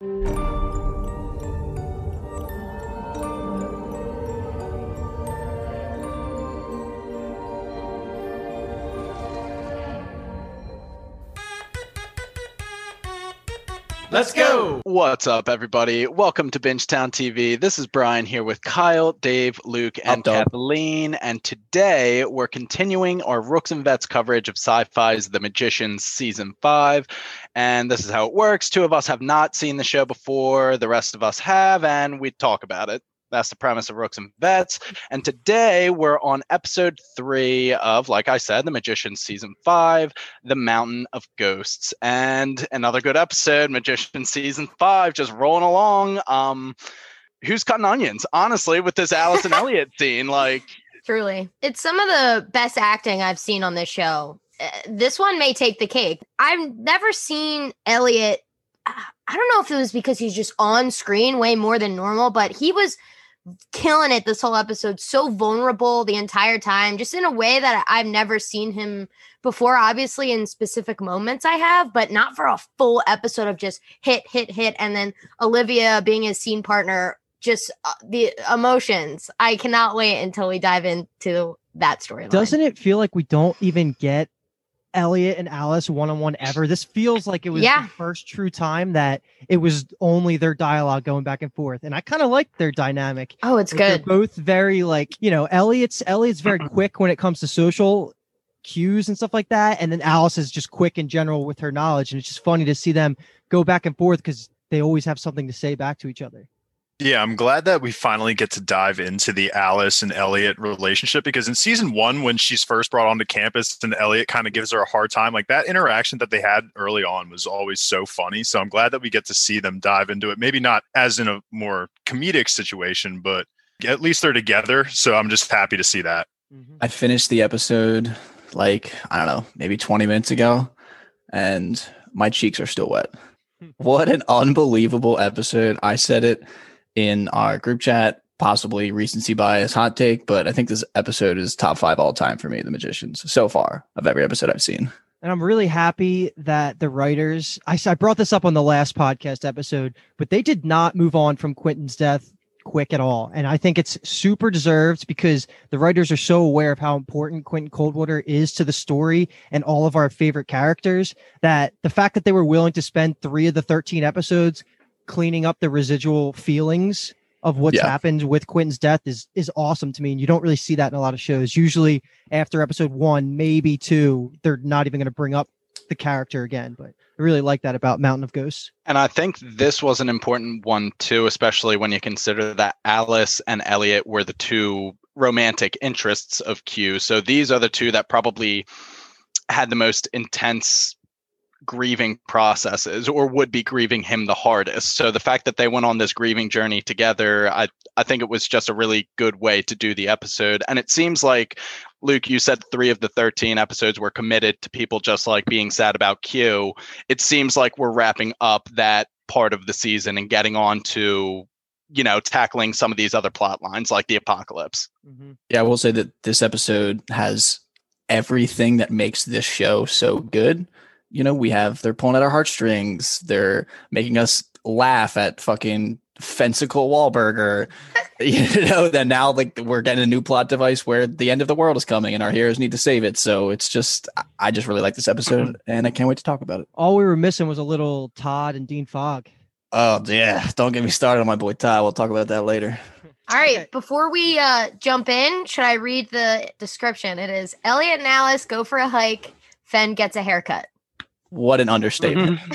you. Let's go. What's up, everybody? Welcome to Bingetown TV. This is Brian here with Kyle, Dave, Luke, and Up. Kathleen. And today we're continuing our Rooks and Vets coverage of sci fi's The Magicians season five. And this is how it works. Two of us have not seen the show before, the rest of us have, and we talk about it. That's the premise of Rooks and Vets. And today we're on episode three of, like I said, The Magician season five, The Mountain of Ghosts. And another good episode, Magician season five, just rolling along. Um, who's cutting onions? Honestly, with this Allison Elliott scene, like Truly. It's some of the best acting I've seen on this show. Uh, This one may take the cake. I've never seen Elliot. I don't know if it was because he's just on screen way more than normal, but he was killing it this whole episode. So vulnerable the entire time, just in a way that I've never seen him before. Obviously, in specific moments I have, but not for a full episode of just hit, hit, hit. And then Olivia being his scene partner just uh, the emotions. I cannot wait until we dive into that storyline. Doesn't it feel like we don't even get Elliot and Alice one on one ever? This feels like it was Yeah. the first true time that it was only their dialogue going back and forth. And I kind of like their dynamic. Oh, it's Like, they're good. both very like, you know, Elliot's Elliot's very quick when it comes to social cues and stuff like that. And then Alice is just quick in general with her knowledge. And it's just funny to see them go back and forth because they always have something to say back to each other. Yeah, I'm glad that we finally get to dive into the Alice and Elliot relationship because in season one, when she's first brought onto campus and Elliot kind of gives her a hard time, like that interaction that they had early on was always so funny. So I'm glad that we get to see them dive into it. Maybe not as in a more comedic situation, but at least they're together. So I'm just happy to see that. I finished the episode like, I don't know, maybe 20 minutes ago, and my cheeks are still wet. Hmm. What an unbelievable episode. I said it in our group chat, possibly recency bias hot take, but I think this episode is top five all time for me, The Magicians, so far of every episode I've seen. And I'm really happy that the writers, I brought this up on the last podcast episode, but they did not move on from Quentin's death quick at all. And I think it's super deserved because the writers are so aware of how important Quentin Coldwater is to the story and all of our favorite characters that the fact that they were willing to spend three of the 13 episodes cleaning up the residual feelings of what's Yeah. happened with Quentin's death is is awesome to me. And you don't really see that in a lot of shows. Usually after episode one, maybe two, they're not even going to bring up the character again. But I really like that about Mountain of Ghosts. And I think this was an important one too, especially when you consider that Alice and Elliot were the two romantic interests of Q. So these are the two that probably had the most intense grieving processes or would be grieving him the hardest. So the fact that they went on this grieving journey together, I I think it was just a really good way to do the episode. And it seems like Luke, you said 3 of the 13 episodes were committed to people just like being sad about Q it seems like we're wrapping up that part of the season and getting on to you know tackling some of these other plot lines like the apocalypse mm-hmm. Yeah, I will say that this episode has everything that makes this show so good. You know, we have they're pulling at our heartstrings. They're making us laugh at fucking Fensicle Wahlberger. you know, that now like we're getting a new plot device where the end of the world is coming and our heroes need to save it. So it's just I- I just really like this episode and I can't wait to talk about it. All we were missing was a little Todd and Dean Fogg. Oh yeah, don't get me started on my boy Ty. We'll talk about that later. All right, Okay. before we uh, jump in, should I read the description? It is Elliot and Alice go for a hike. Fen gets a haircut. What an understatement.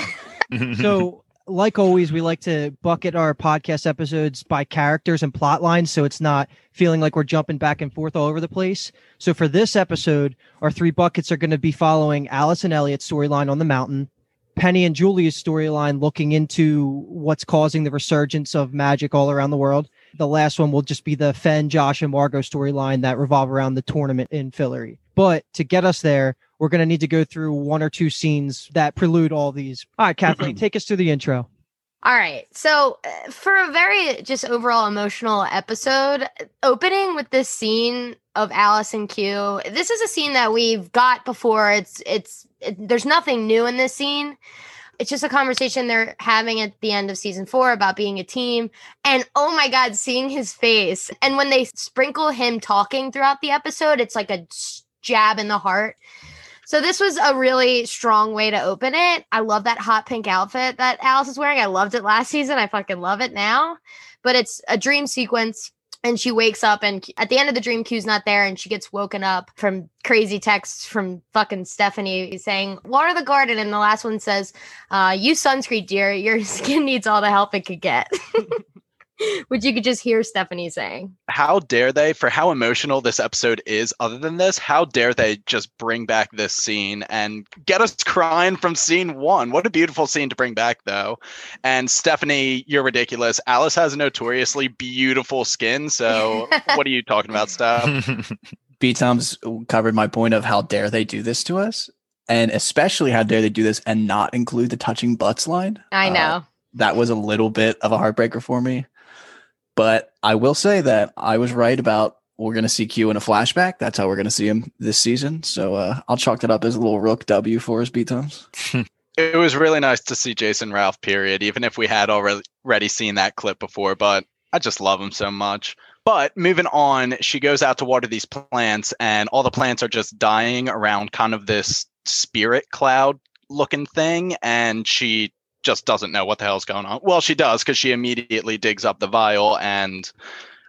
So, like always, we like to bucket our podcast episodes by characters and plot lines so it's not feeling like we're jumping back and forth all over the place. So, for this episode, our three buckets are going to be following Alice and Elliot's storyline on the mountain, Penny and Julia's storyline looking into what's causing the resurgence of magic all around the world. The last one will just be the Fen, Josh, and Margot storyline that revolve around the tournament in Fillory. But to get us there, we're going to need to go through one or two scenes that prelude all these. All right, Kathleen, take us through the intro. All right. So, uh, for a very just overall emotional episode, opening with this scene of Alice and Q. This is a scene that we've got before. It's it's it, there's nothing new in this scene. It's just a conversation they're having at the end of season four about being a team. And oh my God, seeing his face. And when they sprinkle him talking throughout the episode, it's like a jab in the heart. So this was a really strong way to open it. I love that hot pink outfit that Alice is wearing. I loved it last season. I fucking love it now. But it's a dream sequence and she wakes up and at the end of the dream Q's not there and she gets woken up from crazy texts from fucking stephanie saying water the garden. And the last one says uh, use sunscreen dear. Your skin needs all the help it could get which you could just hear Stephanie saying. How dare they, for how emotional this episode is, other than this, how dare they just bring back this scene and get us crying from scene one? What a beautiful scene to bring back, though. And Stephanie, you're ridiculous. Alice has a notoriously beautiful skin. So what are you talking about, Steph? B Tom's covered my point of how dare they do this to us. And especially how dare they do this and not include the touching butts line. I uh, know. Uh, that was a little bit of a heartbreaker for me. But I will say that I was right about we're going to see Q in a flashback. That's how we're going to see him this season. So uh, I'll chalk that up as a little Rook W for us, B Toms. it was really nice to see Jason Ralph, period, even if we had already seen that clip before. But I just love him so much. But moving on, she goes out to water these plants, and all the plants are just dying around kind of this spirit cloud looking thing. And she just doesn't know what the hell's going on. Well, she does because she immediately digs up the vial and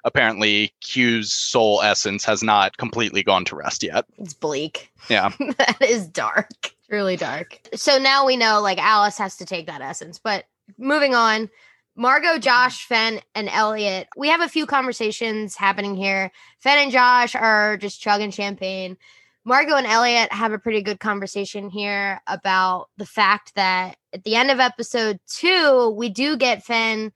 apparently Q's soul essence has not completely gone to rest yet. It's bleak. Yeah. that is dark. Really dark. So now we know like Alice has to take that essence. But moving on, Margot, Josh, Fen, and Elliot. We have a few conversations happening here. Fen and Josh are just chugging champagne. Margot and Elliot have a pretty good conversation here about the fact that at the end of episode two, we do get Fen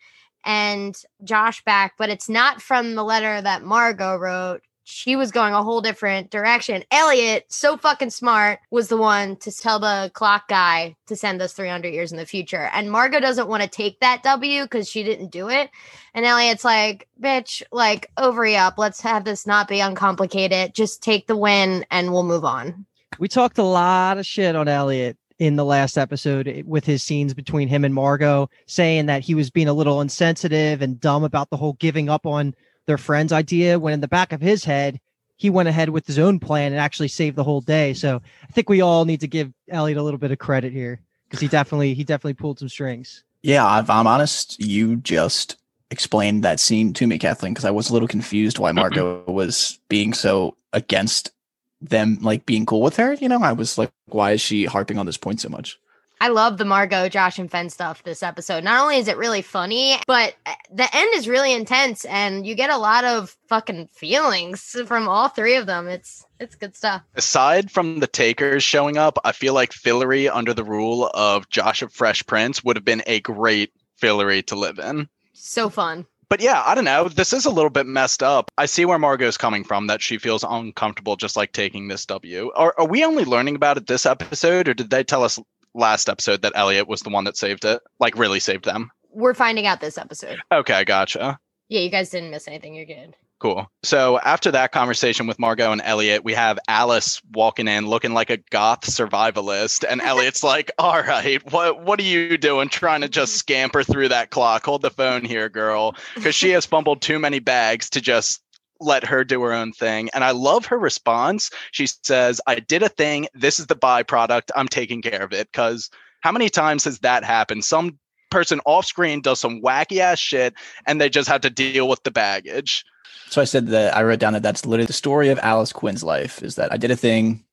and Josh back, but it's not from the letter that Margot wrote she was going a whole different direction. Elliot, so fucking smart, was the one to tell the clock guy to send us 300 years in the future. And Margot doesn't want to take that W because she didn't do it. And Elliot's like, bitch, like, ovary up. Let's have this not be uncomplicated. Just take the win and we'll move on. We talked a lot of shit on Elliot in the last episode eh, with his scenes between him and Margot, saying that he was being a little insensitive and dumb about the whole giving up on their friend's idea when in the back of his head he went ahead with his own plan and actually saved the whole day. So i think we all need to give elliot a little bit of credit here because he definitely he definitely pulled some strings. Yeah if i'm honest you just explained that scene to me kathleen because i was a little confused why margot was being so against them like being cool with her you know i was like why is she harping on this point so much I love the Margot, Josh, and Fen stuff this episode. Not only is it really funny, but eh, the end is really intense, and you get a lot of fucking feelings from all three of them. It's it's good stuff. Aside from the takers showing up, I feel like Fillory under the rule of Josh of Fresh Prince would have been a great Fillory to live in. So fun. But yeah, I don't know. This is a little bit messed up. I see where Margot's coming from, that she feels uncomfortable just like taking this W. Are, are we only learning about it this episode, or did they tell us last episode that Elliot was the one that saved it, like really saved them. We're finding out this episode. Okay, gotcha. Yeah, you guys didn't miss anything. You're good. Cool. So after that conversation with Margot and Elliot, we have Alice walking in looking like a goth survivalist, and Elliot's like, "All right, what what are you doing? Trying to just scamper through that clock? Hold the phone here, girl, because she has fumbled too many bags to just let her do her own thing. And I love her response. She says, I did a thing. This is the byproduct. I'm taking care of it. Because how many times has that happened? Some person off screen does some wacky ass shit and they just have to deal with the baggage. So I said that I wrote down that that's literally the story of Alice Quinn's life is that I did a thing.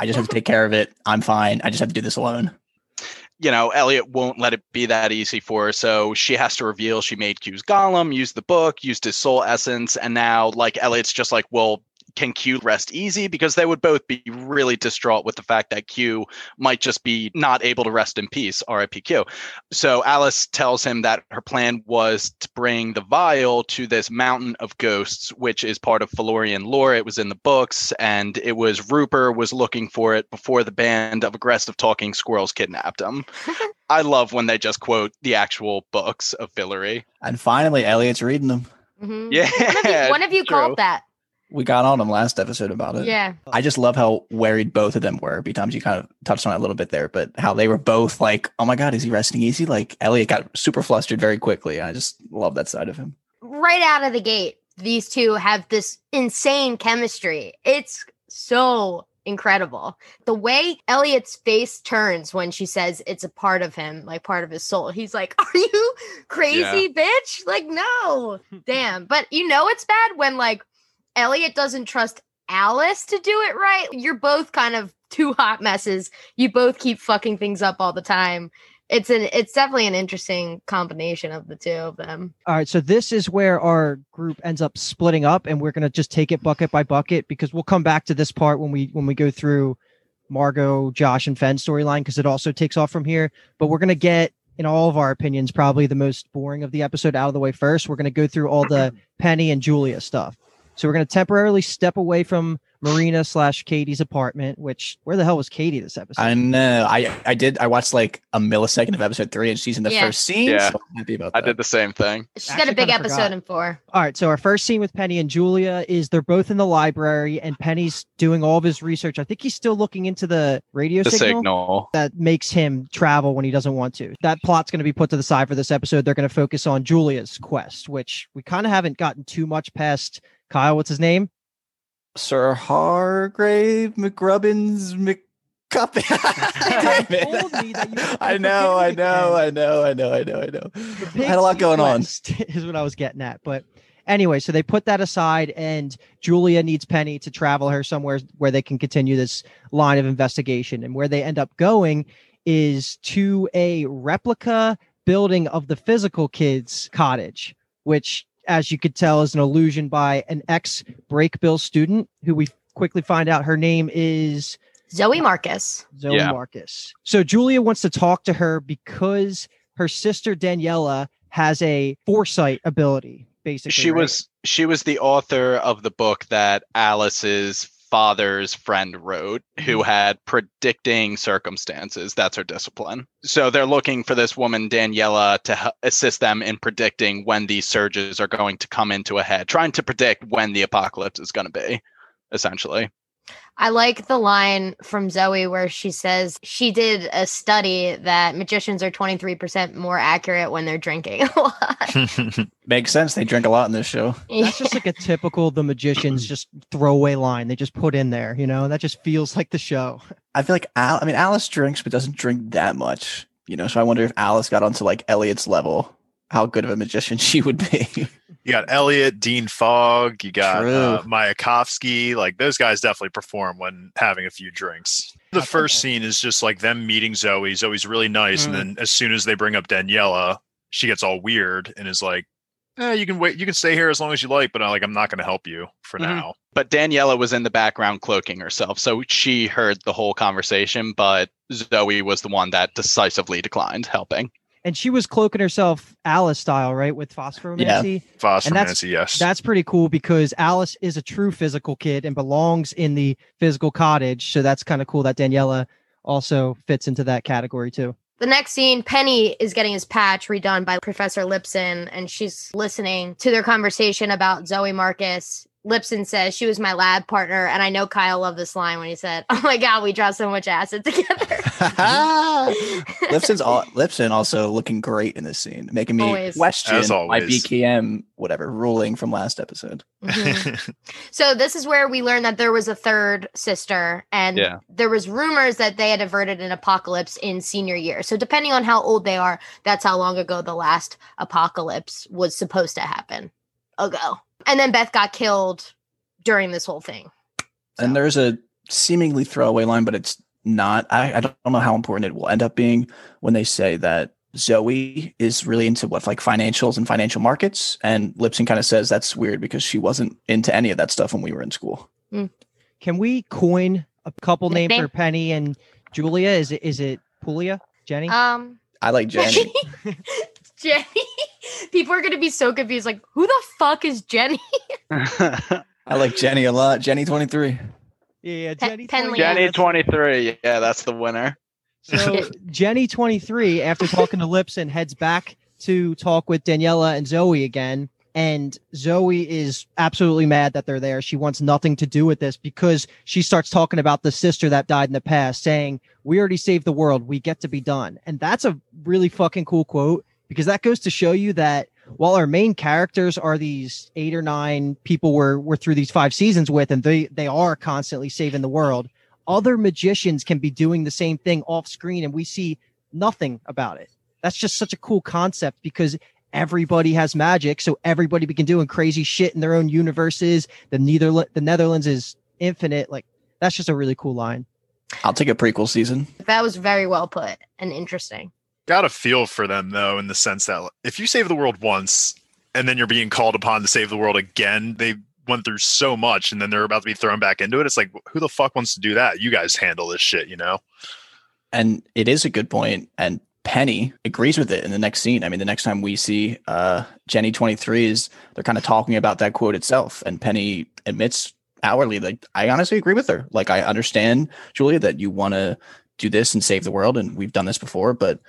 I just have to take care of it. I'm fine. I just have to do this alone you know, Elliot won't let it be that easy for her. So she has to reveal she made Q's golem, used the book, used his soul essence. And now, like, Elliot's just like, well, can Q rest easy? Because they would both be really distraught with the fact that Q might just be not able to rest in peace, RIP Q. So Alice tells him that her plan was to bring the vial to this mountain of ghosts, which is part of Fillorian lore. It was in the books, and it was Rupert was looking for it before the band of aggressive talking squirrels kidnapped him. I love when they just quote the actual books of Fillory. And finally, Elliot's reading them. Mm-hmm. Yeah. One of you, one of you called that. We got on them last episode about it. Yeah. I just love how worried both of them were. B Toms you kind of touched on it a little bit there, but how they were both like, "Oh my god, is he resting easy?" Like Elliot got super flustered very quickly. I just love that side of him. Right out of the gate, these two have this insane chemistry. It's so incredible. The way Elliot's face turns when she says it's a part of him, like part of his soul. He's like, "Are you crazy, bitch?" Like, no. Damn. But you know it's bad when like Elliot doesn't trust Alice to do it right. You're both kind of two hot messes. You both keep fucking things up all the time. It's an it's definitely an interesting combination of the two of them. All right, so this is where our group ends up splitting up, and we're gonna just take it bucket by bucket because we'll come back to this part when we when we go through Margot, Josh, and Fenn's storyline because it also takes off from here. But we're gonna get, in all of our opinions, probably the most boring of the episode out of the way first. We're gonna go through all the Penny and Julia stuff. So we're gonna temporarily step away from Marina slash Katie's apartment. Which where the hell was Katie this episode? I know. I I did. I watched like a millisecond of episode three, and she's in the Yeah. first scene. Yeah. so I'm happy about I did the same thing. She's Actually got a big episode forgot. in four. All right, so our first scene with Penny and Julia is they're both in the library, and Penny's doing all of his research. I think he's still looking into the radio The signal, signal. that makes him travel when he doesn't want to. That plot's going to be put to the side for this episode. They're going to focus on Julia's quest, which we kind of haven't gotten too much past. Kyle, what's his name? Sir Hargrave McRubbins McCuppin. Damn it. told me that you were I know, I know. I know, I know, I know, I know. I had a lot going on. Is what I was getting at, but. Anyway, so they put that aside, and Julia needs Penny to travel her somewhere where they can continue this line of investigation. And where they end up going is to a replica building of the physical kids' cottage, which, as you could tell, is an illusion by an ex break bill student who we quickly find out her name is Zoe Marcus. Zoe Yeah. Marcus. So Julia wants to talk to her because her sister Daniela has a foresight ability. Basically, She right? was she was the author of the book that Alice's father's friend wrote, who mm-hmm. had predicting circumstances. That's her discipline. So they're looking for this woman Daniela to assist them in predicting when these surges are going to come into a head, trying to predict when the apocalypse is going to be. Essentially, I like the line from Zoe where she says she did a study that magicians are 23% more accurate when they're drinking a lot. Makes sense. They drink a lot in this show. That's just like a typical the magicians just throwaway line they just put in there. You know, that just feels like the show. I feel like Al- I mean Alice drinks, but doesn't drink that much. You know, so I wonder if Alice got onto like Elliot's level, how good of a magician she would be. You got Elliot, Dean Fogg, you got True. uh, Mayakovsky. Like those guys definitely perform when having a few drinks. The That's first okay. scene is just like them meeting Zoe. Zoe's really nice, Mm. and then as soon as they bring up Daniela, she gets all weird and is like, eh, "You can wait. You can stay here as long as you like, but uh, like I'm not going to help you for Mhm. now." but Daniela was in the background cloaking herself, so she heard the whole conversation. But Zoe was the one that decisively declined helping. And she was cloaking herself Alice style, right? With phosphoromancy. And that's- yes. That's pretty cool because Alice is a true physical kid and belongs in the physical cottage. So that's kind of cool that Daniela also fits into that category too. The next scene, Penny is getting his patch redone by Professor Lipson, and she's listening to their conversation about Zoe Marcus. Lipson says she was my lab partner, and I know Kyle loved this line when he said, "Oh my god, we draw so much acid together." Lipson's all, Lipson also looking great in this scene, making me Always. question my. BKM whatever ruling from last episode. Mhm. So this is where we learned that there was a third sister, and Yeah. there was rumors that they had averted an apocalypse in senior year. So depending on how old they are, that's how long ago the last apocalypse was supposed to happen ago. And then Beth got killed during this whole thing. So- And there's a seemingly throwaway line, but it's not. I, I don't know how important it will end up being when they say that Zoe is really into what like financials and financial markets, and Lipson kind of says that's weird because she wasn't into any of that stuff when we were in school. Can we coin a couple names for Penny and Julia? Is it is it Pulia? Jenny? um I like Jenny. Jenny. People are gonna be so confused. Like, who the fuck is Jenny? I like Jenny a lot. Jenny twenty three. yeah, yeah, Jenny. Penley. 23. Jenny twenty three. Yeah, that's the winner. So Jenny 23, after talking to Lipson, heads back to talk with Daniela and Zoe again. And Zoe is absolutely mad that they're there. She wants nothing to do with this because she starts talking about the sister that died in the past, saying, We already saved the world. We get to be done. And that's a really fucking cool quote because that goes to show you that while our main characters are these eight or nine people we're, we're through these five seasons with, and they, they are constantly saving the world, other magicians can be doing the same thing off screen and we see nothing about it. That's just such a cool concept because everybody has magic, so everybody can be doing crazy shit in their own universes. The neither the Neitherlands is infinite. Like that's just a really cool line. I'll take a prequel season. That was very well put and interesting. Got a feel for them though, in the sense that if you save the world once and then you're being called upon to save the world again, they went through so much and then they're about to be thrown back into it. It's like, who the fuck wants to do that? You guys handle this shit, you know? And it is a good point, And Penny agrees with it in the next scene. I mean, the next time we see uh, Jenny 23 is they're kind of talking about that quote itself. And Penny admits hourly, like, I honestly agree with her. Like, I understand, Julia, that you want to do this and save the world. And we've done this before. But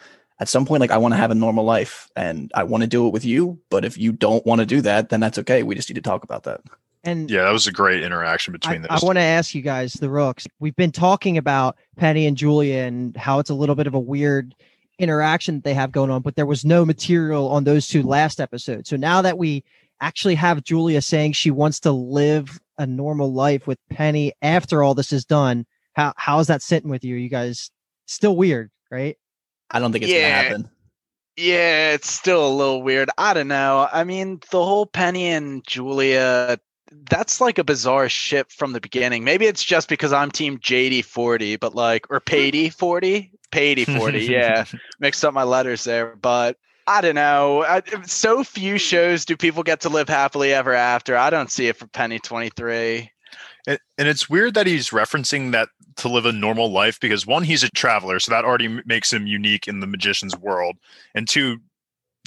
at some point, like, I want to have a normal life and I want to do it with you. But if you don't want to do that, then that's okay. We just need to talk about that. And yeah, that was a great interaction between I, those. I want to ask you guys, the Rooks. We've been talking about Penny and Julia and how it's a little bit of a weird interaction that they have going on, but there was no material on those two last episodes. So now that we actually have Julia saying she wants to live a normal life with Penny after all this is done, how how's that sitting with you? You guys still weird, right? I don't think it's Yeah. gonna happen. Yeah, it's still a little weird. I don't know. I mean, the whole Penny and Julia, that's like a bizarre ship from the beginning. Maybe it's just because I'm team JD40, but like, or hmm. Pady40, Pady40. yeah, mixed up my letters there. But I don't know. I, so few shows do people get to live happily ever after. I don't see it for Penny 23. And, and it's weird that he's referencing that to live a normal life because one, he's a traveler, so that already makes him unique in the magician's world. And two,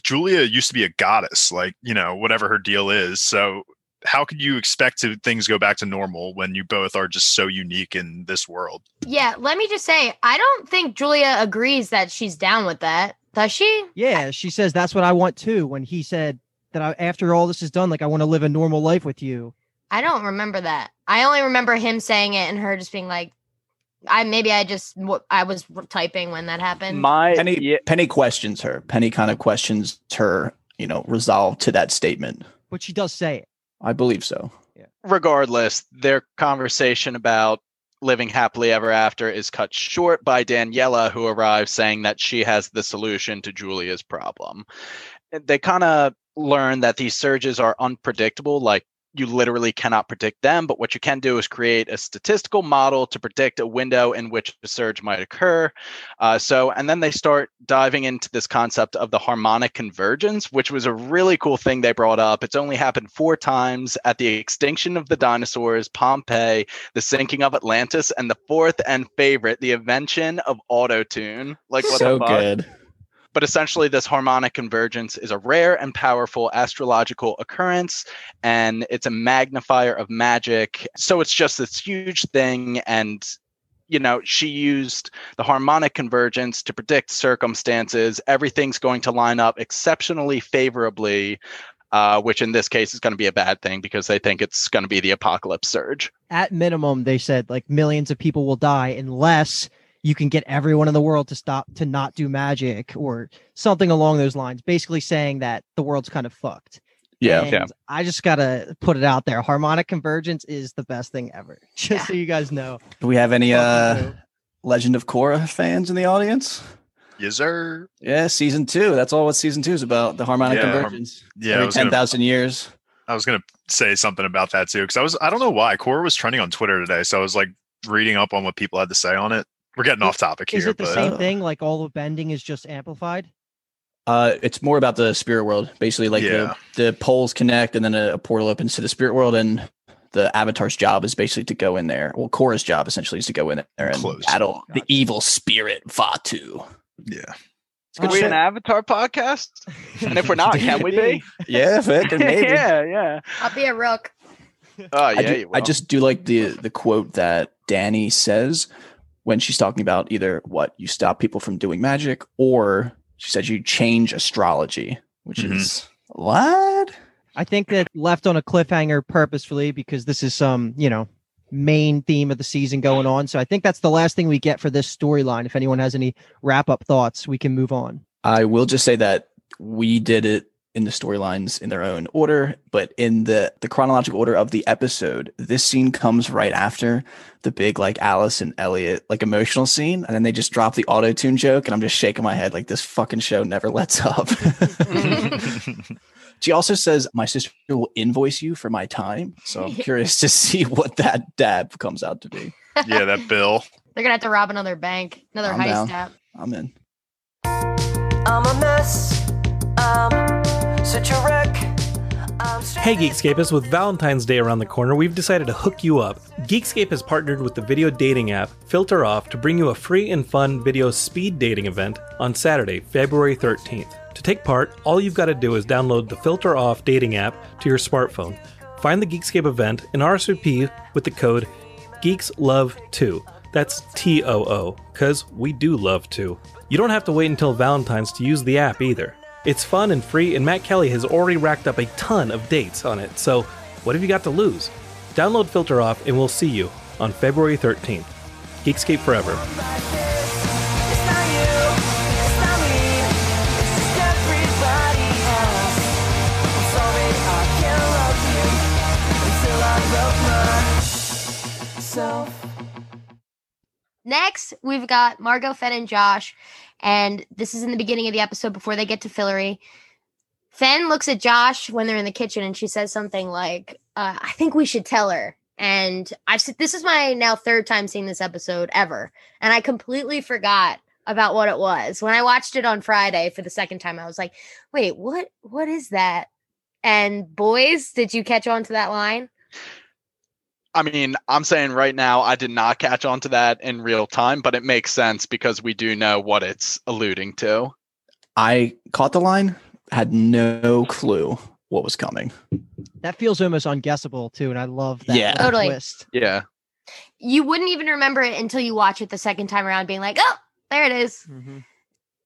Julia used to be a goddess, like, you know, whatever her deal is. So how could you expect to things go back to normal when you both are just so unique in this world? Yeah, let me just say, I don't think Julia agrees that she's down with that. Does she? Yeah, she says that's what I want too. When he said that I, after all this is done, like I want to live a normal life with you. I don't remember that. I only remember him saying it and her just being like, I maybe I just I was typing when that happened. My Penny yeah, Penny questions her. Penny kind of questions her, you know, resolve to that statement. But she does say it. I believe so. regardless, their conversation about living happily ever after is cut short by Daniela, who arrives saying that she has the solution to Julia's problem. They kind of learn that these surges are unpredictable, like you literally cannot predict them, but what you can do is create a statistical model to predict a window in which a surge might occur. Uh, so, and then they start diving into this concept of the harmonic convergence, which was a really cool thing they brought up. It's only happened four times at the extinction of the dinosaurs, Pompeii, the sinking of Atlantis, and the fourth and favorite, the invention of autotune. Like, what so the fuck? good. But essentially, this harmonic convergence is a rare and powerful astrological occurrence, and it's a magnifier of magic. So it's just this huge thing. And, you know, she used the harmonic convergence to predict circumstances. Everything's going to line up exceptionally favorably, uh, which in this case is going to be a bad thing because they think it's going to be the apocalypse surge. At minimum, they said like millions of people will die unless you can get everyone in the world to stop to not do magic or something along those lines. Basically saying that the world's kind of fucked. Yeah. And Yeah. I just gotta put it out there. Harmonic convergence is the best thing ever. Just Yeah. so you guys know. Do we have any uh Legend of Korra fans in the audience? Yes, sir. Yeah, season two. That's all what season two is about. The harmonic Yeah, convergence. Yeah, I Every ten thousand years. I was gonna say something about that too because I was I don't know why Korra was trending on Twitter today, so I was like reading up on what people had to say on it. We're getting off topic Is it the but same Uh, thing? Like all the bending is just amplified? Uh, it's more about the spirit world. Basically, like Yeah. the, the poles connect, and then a, a portal opens to the spirit world, and the avatar's job is basically to go in there. Well, Korra's job essentially is to go in there and Close. battle the evil spirit Vaatu. yeah, It's good Are we an Avatar podcast? And if we're not, can we be? Yeah, Vic, and maybe. yeah, yeah. I'll be a rook. Oh, yeah, I, ju- you I just do like the the quote that Danny says when she's talking about either what you stop people from doing magic or she said you change astrology, which Mhm. is what? I think that left on a cliffhanger purposefully because this is some, you know, main theme of the season going on. So I think that's the last thing we get for this storyline. If anyone has any wrap up thoughts, we can move on. I will just say that we did it in the storylines in their own order, but in the the chronological order of the episode, this scene comes right after the big like Alice and Elliot like emotional scene, and then they just drop the auto tune joke, and I'm just shaking my head like this fucking show never lets up. she also says, "My sister will invoice you for my time," so I'm curious to see what that dab comes out to be. yeah, that bill. They're gonna have to rob another bank, another I'm heist down. app. I'm in. I'm a mess. I'm such a wreck. Hey Geekscapists, with Valentine's Day around the corner, we've decided to hook you up. Geekscape has partnered with the video dating app Filter Off to bring you a free and fun video speed dating event on Saturday, February 13th. To take part, all you've got to do is download the Filter Off dating app to your smartphone. Find the Geekscape event and RSVP with the code GeeksLove2. That's T O O, because we do love to. You don't have to wait until Valentine's to use the app either. It's fun and free, and Matt Kelly has already racked up a ton of dates on it, so what have you got to lose? Download Filter Off, and we'll see you on February 13th. Geekscape Forever. Next, we've got Margot, Fenn, and Josh. And this is in the beginning of the episode before they get to Fillory. Fenn looks at Josh when they're in the kitchen and she says something like, uh, I think we should tell her. And I've this is my now third time seeing this episode ever. And I completely forgot about what it was. When I watched it on Friday for the second time, I was like, wait, what what is that? And boys, did you catch on to that line? I mean, I'm saying right now, I did not catch on to that in real time, but it makes sense because we do know what it's alluding to. I caught the line, had no clue what was coming. That feels almost unguessable too, and I love that Yeah. Totally. twist. Yeah. You wouldn't even remember it until you watch it the second time around, being like, oh, there it is.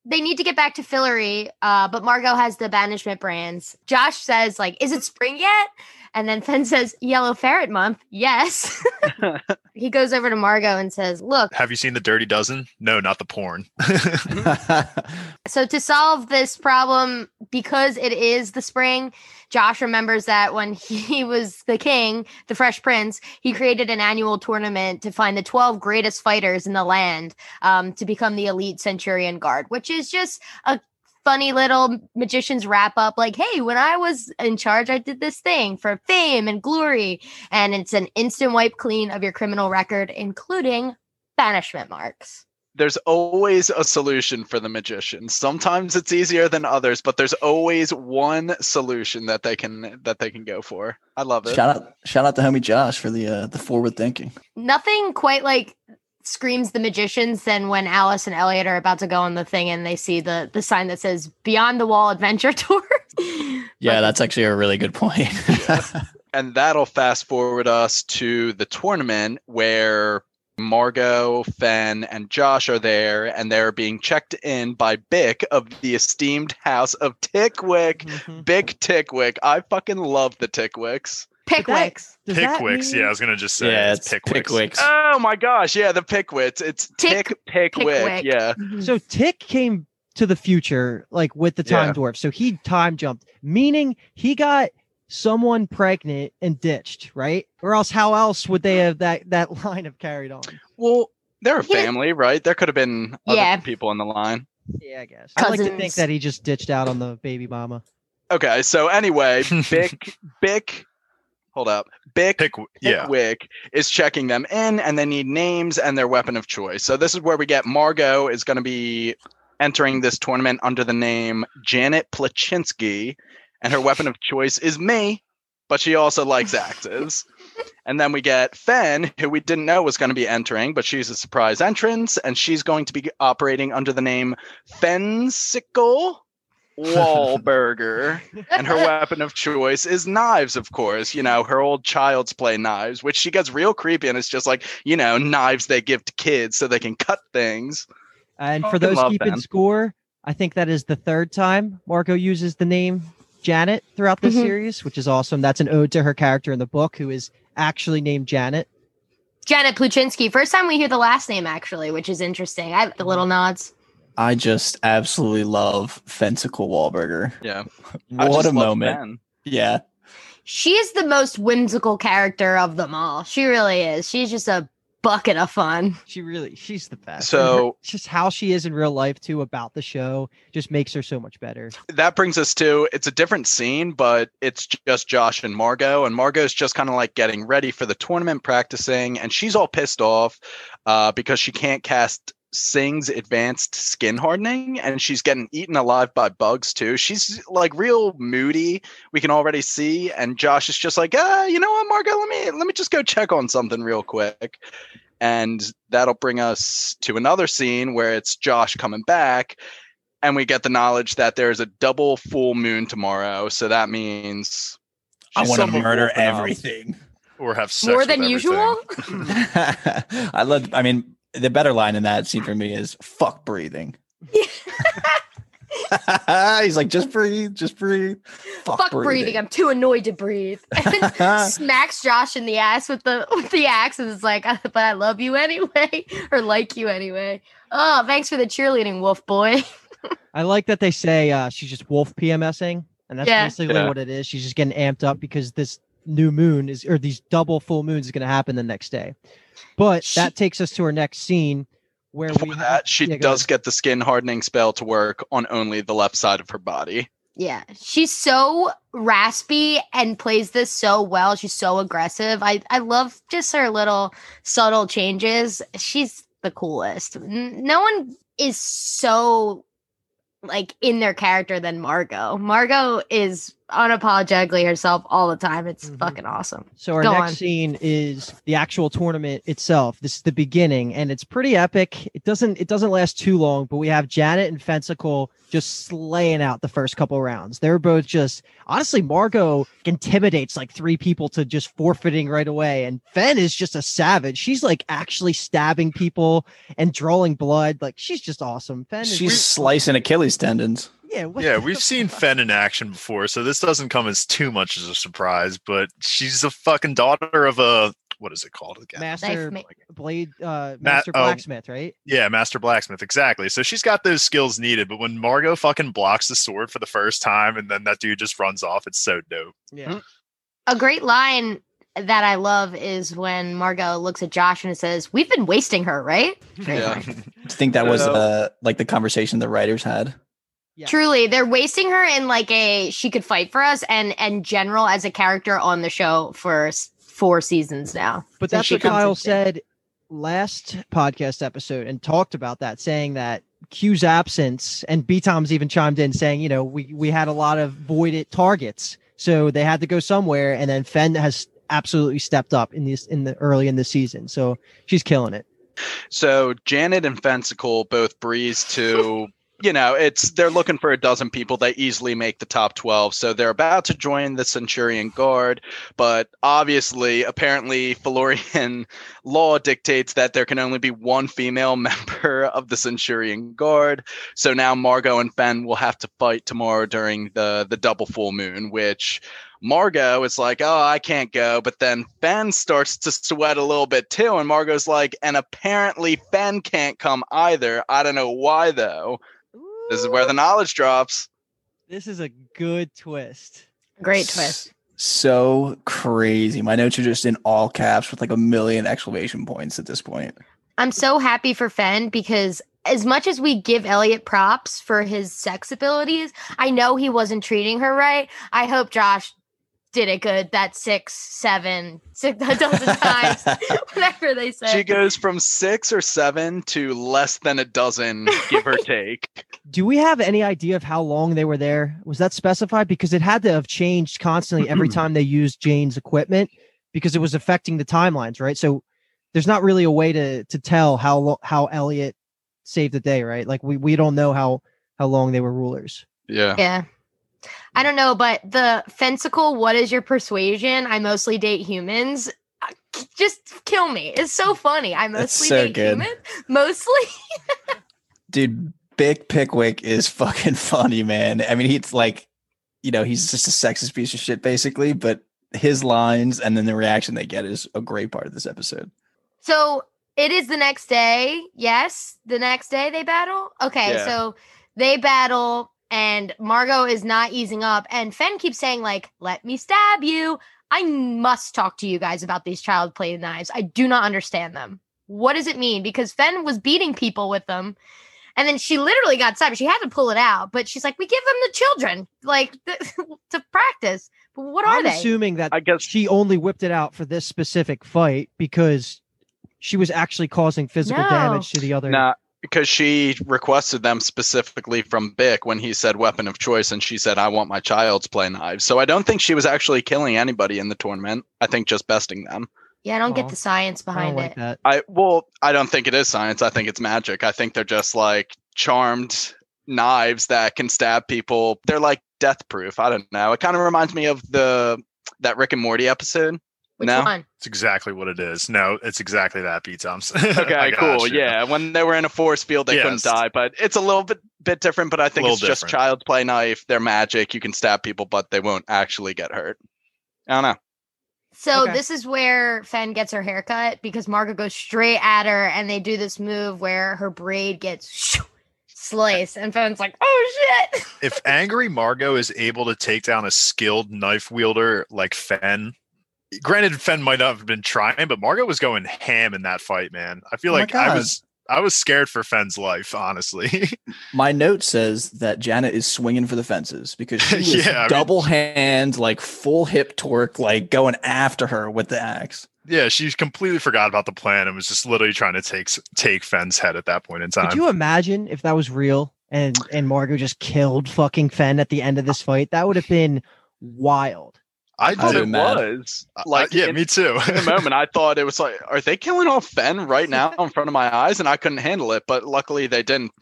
they need to get back to Fillory, uh, but Margot has the banishment brands. Josh says, like, is it spring yet? And then Fenn says, yellow ferret month. Yes. he goes over to Margot and says, look, Have you seen the Dirty Dozen? No, not the porn. so to solve this problem, because it is the spring, Josh remembers that when he was the king, the Fresh Prince, he created an annual tournament to find the 12 greatest fighters in the land um, to become the elite Centurion Guard, which is just a funny little magician's wrap up like, hey, when I was in charge, I did this thing for fame and glory. And it's an instant wipe clean of your criminal record, including banishment marks. There's always a solution for the magician. Sometimes it's easier than others, but there's always one solution that they can that they can go for. I love it. shout out, shout out to homie Josh for the uh, the forward thinking. nothing quite like screams the magicians than when Alice and Elliot are about to go on the thing and they see the the sign that says Beyond the Wall Adventure Tour. Yeah, that's actually a really good point. and that'll fast forward us to the tournament where Margot, Fenn, and Josh are there, and they're being checked in by Bick of the esteemed house of Tickwick. Mhm. Bick Tickwick. I fucking love the Tickwicks. Pickwicks. That Pickwicks. mean- Yeah, I was gonna just say yeah, it's it's Pickwicks. Pickwicks. Oh my gosh, yeah, the Pickwits. It's Tick- Tick Pickwick. Pickwick. Yeah. Mm-hmm. So Tick came to the future, like with the time Yeah. dwarf. So he time jumped, meaning he got someone pregnant and ditched, right? Or else, how else would they have that that line have carried on? Well, they're a He didn't- family, right? There could have been other Yeah. people in the line. Yeah, I guess. I like to think that he just ditched out on the baby mama. Okay, so anyway, Bick Bick hold up. Bick Pick. Yeah. Pickwick is checking them in and they need names and their weapon of choice. So this is where we get Margot is going to be entering this tournament under the name Janet Plachinsky and her weapon of choice is me, but she also likes axes. and then we get Fenn, who we didn't know was going to be entering, but she's a surprise entrance and she's going to be operating under the name Fensicle Wahlberger and her weapon of choice is knives, of course. You know, her old child's play knives, which she gets real creepy and it's just like, you know, knives they give to kids so they can cut things. And for those keeping them. score, I think that is the third time Margot uses the name Janet throughout this Mhm. series, which is awesome. That's an ode to her character in the book, who is actually named Janet. Janet Pluchinski. First time we hear the last name, actually, which is interesting. I the little nods. I just absolutely love Fensicle Wahlberger. Yeah. What a moment. Ben. Yeah. She is the most whimsical character of them all. She really is. She's just a bucket of fun. She really, she's the best. So- her- just how she is in real life too about the show just makes her so much better. that brings us to it's a different scene, but it's just Josh and Margot, and Margot's just kind of like getting ready for the tournament, practicing, and she's all pissed off uh, because she can't cast Sing's advanced skin hardening, and she's getting eaten alive by bugs too. She's like real moody. We can already see, and Josh is just like, ah, you know what, Margot, let me let me just go check on something real quick. And that'll bring us to another scene where it's Josh coming back, and we get the knowledge that there's a double full moon tomorrow. So that means I want to murder everything. or have sex More than everything. usual. I love. I mean, the better line in that scene for me is "fuck breathing." He's like, just breathe, just breathe. Fuck, Fuck breathing. I'm too annoyed to breathe. And smacks Josh in the ass with the with the axe and is like, but I love you anyway, or like you anyway. Oh, thanks for the cheerleading, wolf boy. I like that they say uh, she's just wolf PMSing, and that's Yeah. basically Yeah. what it is. She's just getting amped up because this new moon is, or these double full moons is going to happen the next day. But She- that takes us to our next scene where before we have, that she yeah, does ahead. get the skin hardening spell to work on only the left side of her body. Yeah, she's so raspy and plays this so well. She's so aggressive. I I love just her little subtle changes. She's the coolest. No one is so like in their character than Margot. Margot is unapologetically herself all the time. It's Mhm. fucking awesome. So our Go next on. scene is the actual tournament itself. This is the beginning, and it's pretty epic. It doesn't it doesn't last too long, but we have Janet and Fensicle just slaying out the first couple rounds. They're both just honestly, Margot intimidates like three people to just forfeiting right away, and Fen is just a savage. She's like actually stabbing people and drawing blood. Like she's just awesome. Fen is She's slicing Achilles tendons. Yeah, what Yeah, we've seen fuck? Fen in action before, so this doesn't come as too much as a surprise. But she's the fucking daughter of a what is it called again? Master ma- Blade, uh, Ma- Master oh. Blacksmith, right? Yeah, Master Blacksmith, exactly. So she's got those skills needed. But when Margot fucking blocks the sword for the first time, and then that dude just runs off, it's so dope. Yeah. A great line that I love is when Margot looks at Josh and says, "We've been wasting her, right?" Yeah. I think that was uh, like the conversation the writers had. Yeah. Truly, they're wasting her in like a she could fight for us and and general as a character on the show for s- four seasons now. But since that's what Kyle into- said last podcast episode and talked about that, saying that Q's absence and B Tom's even chimed in saying, you know, we we had a lot of voided targets, so they had to go somewhere, and then Fenn has absolutely stepped up in this in the early in the season, so she's killing it. So Janet and Fensicle both breeze to, you know, it's they're looking for a dozen people that easily make the top 12. So they're about to join the Centurion Guard, but obviously, apparently, Fillorian law dictates that there can only be one female member of the Centurion Guard. So now Margot and Fen will have to fight tomorrow during the the double full moon, which Margot is like, oh, I can't go. But then Fen starts to sweat a little bit too. And Margot's like, and apparently Fen can't come either. I don't know why, though. This is where the knowledge drops. This is a good twist. Great twist. So crazy. My notes are just in all caps with like a million exclamation points at this point. I'm so happy for Fenn because as much as we give Elliot props for his sex abilities, I know he wasn't treating her right. I hope Josh did it good that six, seven, six a dozen times, whatever they say. She goes from six or seven to less than a dozen, give or take. Do we have any idea of how long they were there? Was that specified? Because it had to have changed constantly every time they used Jane's equipment because it was affecting the timelines, right? So there's not really a way to to tell how how Elliot saved the day, right? Like we we don't know how how long they were rulers. Yeah. Yeah. I don't know, but the Fensicle, what is your persuasion? I mostly date humans. uh, Just kill me. It's so funny. I mostly so date good. humans. Mostly. Dude, Big Pickwick is fucking funny, man. I mean, he's like you know, he's just a sexist piece of shit, basically. But his lines and then the reaction they get is a great part of this episode. So it is the next day. Yes, the next day they battle. Okay, Yeah. so they battle, and Margot is not easing up, and Fen keeps saying like, "Let me stab you." I must talk to you guys about these child play knives. I do not understand them. What does it mean? Because Fen was beating people with them. And then she literally got stabbed. She had to pull it out, but she's like, "We give them to children, like to practice." But what are I'm they? assuming that I guess she only whipped it out for this specific fight because she was actually causing physical No. damage to the other. Nah, because she requested them specifically from Bick when he said weapon of choice, and she said, "I want my child's play knives." So I don't think she was actually killing anybody in the tournament. I think just besting them. yeah, I don't Oh, get the science I behind like it. that. I well, I don't think it is science. I think it's magic. I think they're just like charmed knives that can stab people. They're like death proof. I don't know. It kind of reminds me of the that Rick and Morty episode. Which No. one? It's exactly what it is. No, it's exactly that, Pete Thompson. Okay, cool. gotcha. Yeah, when they were in a force field, they Yes. couldn't die, but it's a little bit bit different. But I think Little it's just different. child's play knife. They're magic. You can stab people, but they won't actually get hurt. I don't know. So Okay. this is where Fen gets her haircut because Margot goes straight at her, and they do this move where her braid gets sliced, and Fen's like, "Oh shit!" If angry Margot is able to take down a skilled knife wielder like Fen, granted Fen might not have been trying, but Margot was going ham in that fight, man. I feel Oh like I was I was scared for Fen's life, honestly. My note says that Janet is swinging for the fences because she was Yeah, I mean- double hand, like full hip torque, like going after her with the axe. yeah, she completely forgot about the plan and was just literally trying to take take Fen's head at that point in time. Could you imagine if that was real and and Margot just killed fucking Fen at the end of this fight? That would have been wild. I I'd thought it did. mad. was Uh, like yeah, in, me too. in the moment. I thought it was like, are they killing off Fen right now in front of my eyes? And I couldn't handle it, but luckily they didn't.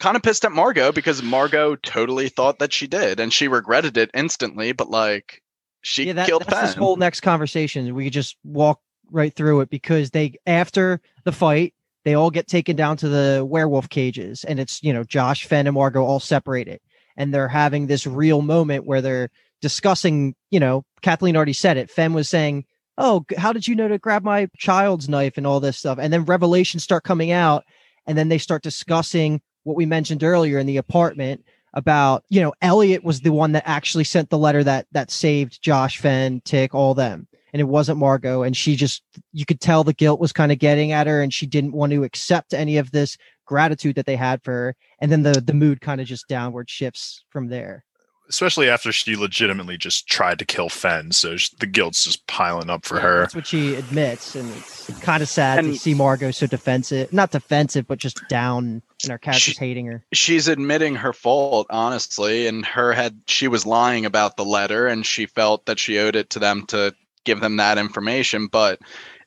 Kind of pissed at Margot because Margot totally thought that she did, and she regretted it instantly. But like, she yeah, that, killed that's this whole next conversation. We could just walk right through it because they after the fight, they all get taken down to the werewolf cages, and it's you know Josh, Fen, and Margot all separated, and they're having this real moment where they're discussing. You know, Kathleen already said it. Fen was saying, "Oh, how did you know to grab my child's knife and all this stuff?" And then revelations start coming out, and then they start discussing what we mentioned earlier in the apartment about you know Elliot was the one that actually sent the letter that that saved Josh Fen, Tick, all them, and it wasn't Margot. And she just you could tell the guilt was kind of getting at her, and she didn't want to accept any of this gratitude that they had for her. And then the the mood kind of just downward shifts from there. Especially after she legitimately just tried to kill Fen, so sh- the guilt's just piling up for Yeah, her. That's what she admits, and it's kind of sad to see Margot so defensive, not defensive, but just down, and her characters hating her. she's admitting her fault honestly and her head she was lying about the letter and she felt that she owed it to them to give them that information but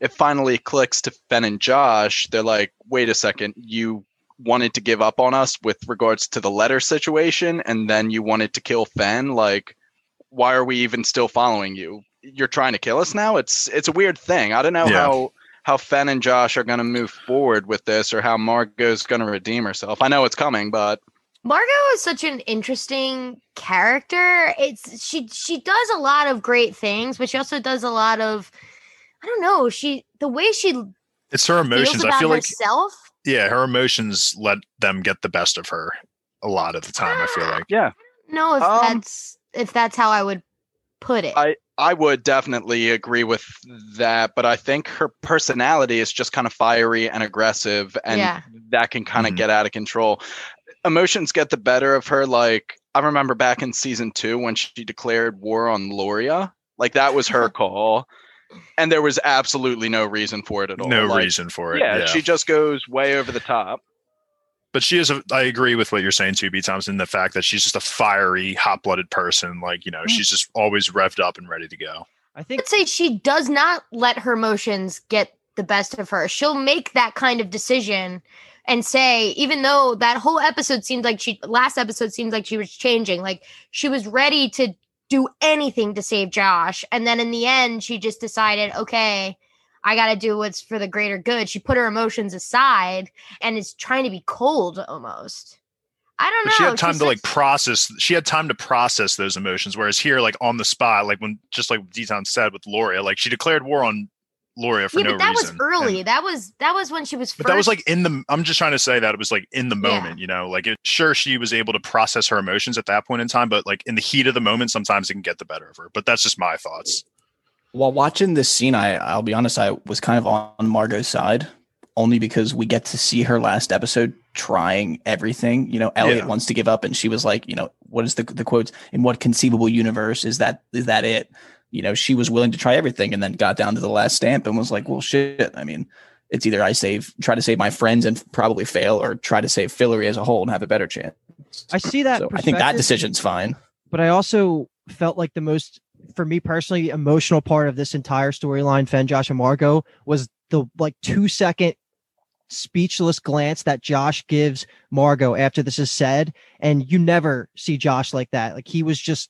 it finally clicks to Fen and Josh they're like wait a second you wanted to give up on us with regards to the letter situation and then you wanted to kill Fen like why are we even still following you you're trying to kill us now it's it's a weird thing i don't know Yeah. how how Fen and Josh are going to move forward with this or how Margot's going to redeem herself. I know it's coming, but Margot is such an interesting character. It's she she does a lot of great things, but she also does a lot of I don't know. She the way she It's her emotions. about I feel like herself. Yeah, her emotions let them get the best of her a lot of the time. I feel like yeah, No, if Um, that's if that's how I would put it. I I would definitely agree with that, but I think her personality is just kind of fiery and aggressive, and Yeah. that can kind of Mhm. get out of control. Emotions get the better of her. Like I remember back in season two when she declared war on Loria, like that was her call, and there was absolutely no reason for it at all. no Like, reason for it. Yeah, Yeah, she just goes way over the top. but she is. A, I agree with what you're saying too, B. Thompson. The fact that she's just a fiery, hot-blooded person. Like you know, Mm. she's just always revved up and ready to go. I think I'd say she does not let her emotions get the best of her. She'll make that kind of decision and say, even though that whole episode seemed like she last episode seemed like she was changing, like she was ready to do anything to save Josh. And then in the end, she just decided, okay, I got to do what's for the greater good. She put her emotions aside and is trying to be cold almost. I don't know. But she had time to like process. She had time to process those emotions. Whereas here, like on the spot, like when just like Deton said with Loria, like she declared war on Loria for yeah, no but that reason. was early. And- that was that was when she was. but that was like in the. I'm just trying to say that it was like in the Yeah. moment. You know, like it, sure she was able to process her emotions at that point in time, but like in the heat of the moment, sometimes it can get the better of her. But that's just my thoughts. While watching this scene, I I'll be honest, I was kind of on Margot's side, only because we get to see her last episode trying everything. You know, Elliot Yeah. wants to give up, and she was like, you know, what is the the quotes? In what conceivable universe is that is that it? You know, she was willing to try everything, and then got down to the last stamp and was like, well, shit. I mean, it's either I save, try to save my friends and probably fail, or try to save Fillory as a whole and have a better chance. I see that. So I think that decision's fine. but I also felt like the most, for me personally, emotional part of this entire storyline, Fen, Josh, and Margot, was the like two second speechless glance that Josh gives Margot after this is said. And you never see Josh like that. Like he was just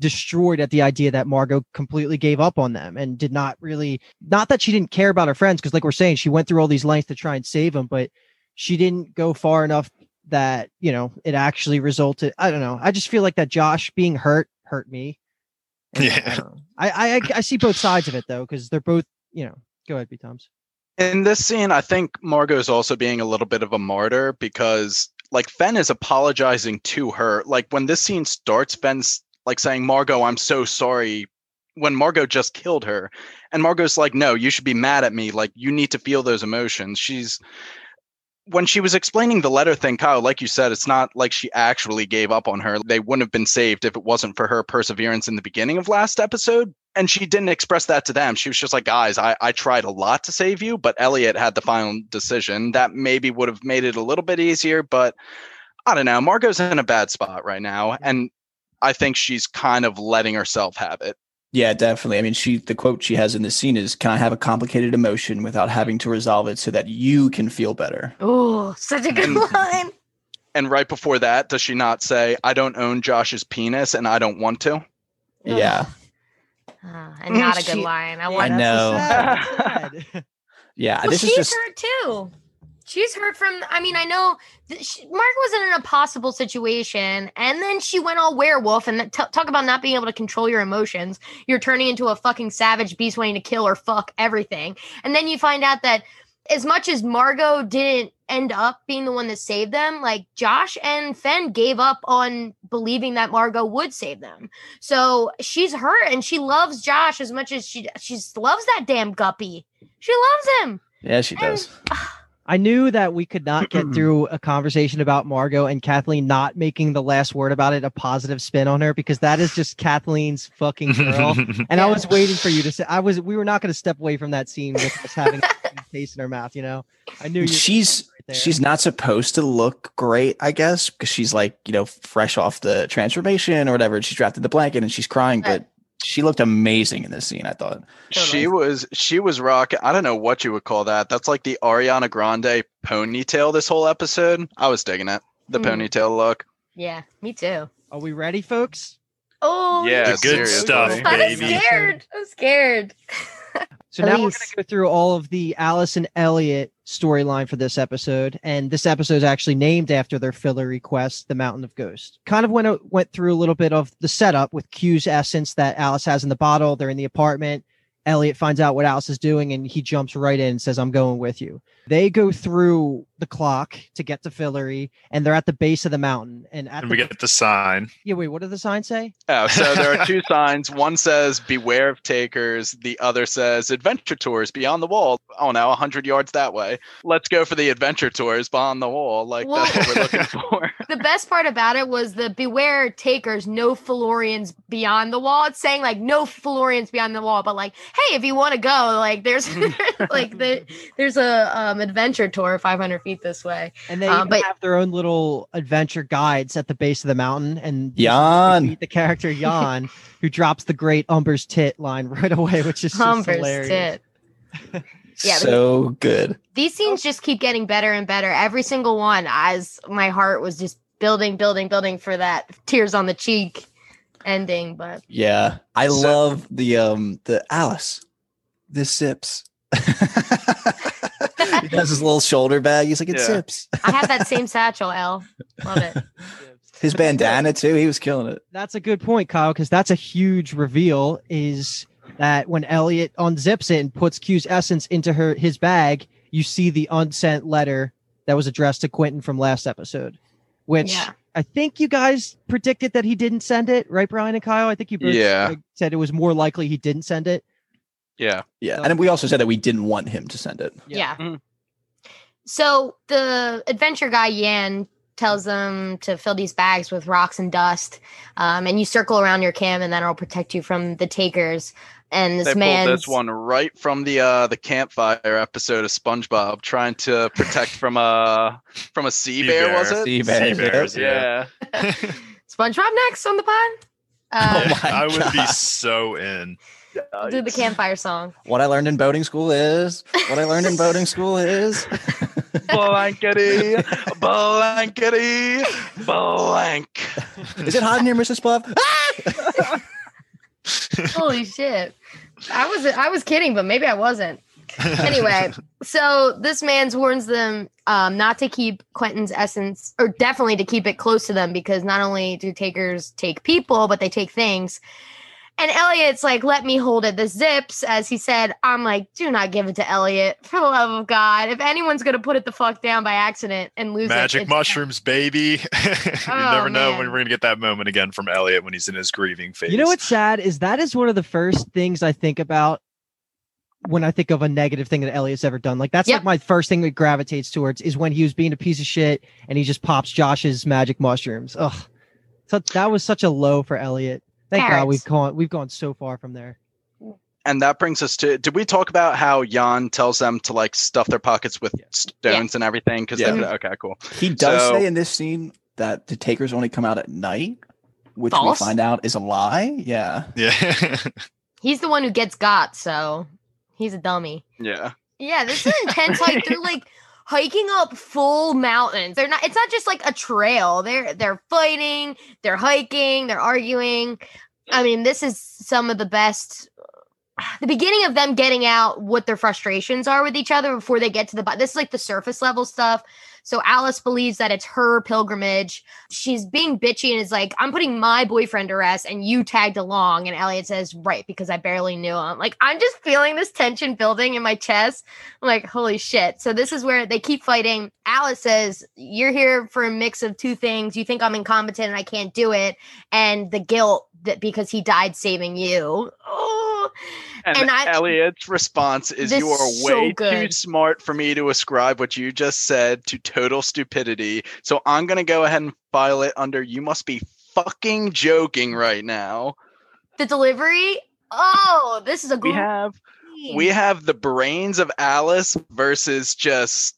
destroyed at the idea that Margot completely gave up on them and did not really, not that she didn't care about her friends, because like we're saying, she went through all these lengths to try and save them, but she didn't go far enough that you know it actually resulted i don't know i just feel like that josh being hurt hurt me And I, Yeah. don't. I, I I see both sides of it though because they're both you know go ahead b toms In this scene, I think Margot is also being a little bit of a martyr because like Fen is apologizing to her. Like when this scene starts, Fen's like saying, Margot, I'm so sorry. When Margot just killed her. And Margot's like, no, you should be mad at me. Like you need to feel those emotions. She's when she was explaining the letter thing, Kyle, like you said, it's not like she actually gave up on her. They wouldn't have been saved if it wasn't for her perseverance in the beginning of last episode. And she didn't express that to them. She was just like, guys, I, I tried a lot to save you, but Elliot had the final decision. That maybe would have made it a little bit easier, but I don't know. Margot's in a bad spot right now. And I think she's kind of letting herself have it. Yeah, definitely. I mean, she the quote she has in this scene is, "Can I have a complicated emotion without having to resolve it so that you can feel better?" Oh, such a good And- line. And right before that, does she not say, I don't own Josh's penis and I don't want to? Yeah, Ah, and not a good She- line. I Yeah, want. I that's so sad, that's sad. yeah. Well, this she's is just hurt too. She's hurt from. I mean, I know she, Mark was in an impossible situation, and then she went all werewolf. And t- talk about not being able to control your emotions. You're turning into a fucking savage beast, wanting to kill or fuck everything. And then you find out that as much as Margot didn't end up being the one that saved them, like Josh and Fen gave up on believing that Margot would save them. So she's hurt, and she loves Josh as much as she she loves that damn guppy. She loves him. yeah, she does. I knew that we could not get through a conversation about Margot and Kathleen not making the last word about it a positive spin on her because that is just Kathleen's fucking girl. And I was waiting for you to say I was we were not going to step away from that scene with us having a taste in her mouth, you know. I knew She's right there. she's not supposed to look great, I guess, because she's like you know fresh off the transformation or whatever. She's wrapped in the blanket and she's crying, Right. but she looked amazing in this scene. I thought. She was she was rocking. I don't know what you would call that. That's like the Ariana Grande ponytail this whole episode. I was digging it. The Mm. ponytail look. Yeah, me too. Are we ready, folks? Oh, Yeah, The good seriously. stuff, I'm scared. I'm scared. So now we're going to go through all of the Alice and Elliot storyline for this episode, and this episode is actually named after their filler request, "The Mountain of Ghosts." Kind of went went through a little bit of the setup with Q's essence that Alice has in the bottle. They're in the apartment. Elliot finds out what Alice is doing, and he jumps right in and says, "I'm going with you." They go through the clock to get to Fillory, and they're at the base of the mountain. And at and the, we get the sign. yeah, wait, what did the sign say? Oh, so there are two signs. One says "Beware of takers." The other says "Adventure tours beyond the wall." Oh no, hundred yards that way. Let's go for the adventure tours beyond the wall. Like that's what we're looking for. the best part about it was the beware takers, no Fillorians beyond the wall. It's saying like no Fillorians beyond the wall, but like, hey, if you want to go, like there's like the, there's a um, adventure tour 500 feet this way. And they even but- have their own little adventure guides at the base of the mountain. And you Jan. meet the character Jan, who drops the great Umber's tit line right away, which is just hilarious. tit. Yeah, so good. These scenes just keep getting better and better. Every single one, as my heart was just building, building, building for that tears on the cheek ending. But Yeah, I So- love the um the Alice, the sips. He has his little shoulder bag. He's like, it Yeah. zips. I have that same satchel, L. Love it. His bandana too. He was killing it. That's a good point, Kyle, because that's a huge reveal. Is that when Elliot unzips it and puts Q's essence into her his bag, you see the unsent letter that was addressed to Quentin from last episode, which Yeah. I think you guys predicted that he didn't send it, right, Brian and Kyle? I think you both Yeah. said it was more likely he didn't send it. Yeah. Yeah, and we also said that we didn't want him to send it. Yeah. Mhm. So the adventure guy Jan tells them to fill these bags with rocks and dust, um, and you circle around your cam, and then it'll protect you from the takers. And this man, pulled this one right from the uh the campfire episode of SpongeBob, trying to protect from a from a sea, Sea bear, bear. was it? Sea bear. Sea bears, Yeah. SpongeBob next on the pod. Uh, Oh my I would be so in. Do the campfire song. What I learned in boating school is what I learned in boating school is. blankety, blankety, blank. is it hot in here, Mrs. Puff? Holy shit! I was I was kidding, but maybe I wasn't. anyway, so this man warns them um, not to keep Quentin's essence, or definitely to keep it close to them, because not only do takers take people, but they take things. And Elliot's like, "Let me hold it." The zips, as he said, I'm like, "Do not give it to Elliot, for the love of God! If anyone's gonna put it the fuck down by accident and lose it, Magic it's- mushrooms, baby. you Oh, never know man. when we're gonna get that moment again from Elliot when he's in his grieving phase. You know what's sad is that is one of the first things I think about when I think of a negative thing that Elliot's ever done. Like that's Yep. like my first thing that gravitates towards is when he was being a piece of shit and he just pops Josh's magic mushrooms. Ugh, so that was such a low for Elliot. Thank God we've gone we've gone so far from there. And that brings us to did we talk about how Jan tells them to like stuff their pockets with stones and everything? Because Yeah. they mm-hmm. okay, cool. He does So- say in this scene that the takers only come out at night, which False? we find out is a lie. Yeah. Yeah. He's the one who gets got, so he's a dummy. Yeah. Yeah, this is intense like They're like hiking up full mountains. They're not it's not just like a trail. They're they're fighting, they're hiking, they're arguing. I mean, this is some of the best the beginning of them getting out what their frustrations are with each other before they get to the this is like the surface level stuff. So Alice believes that it's her pilgrimage. She's being bitchy and is like, I'm putting my boyfriend to rest and you tagged along. And Elliot says, Right, because I barely knew him. Like, I'm just feeling this tension building in my chest. I'm like, holy shit. So this is where they keep fighting. Alice says, You're here for a mix of two things. You think I'm incompetent and I can't do it, and the guilt that because he died saving you. Oh. And, And I- Elliot's response is you are so way too smart for me to ascribe what you just said to total stupidity. So I'm gonna go ahead and file it under you must be fucking joking right now. The delivery. Oh, this is a We great. have we have the brains of Alice versus just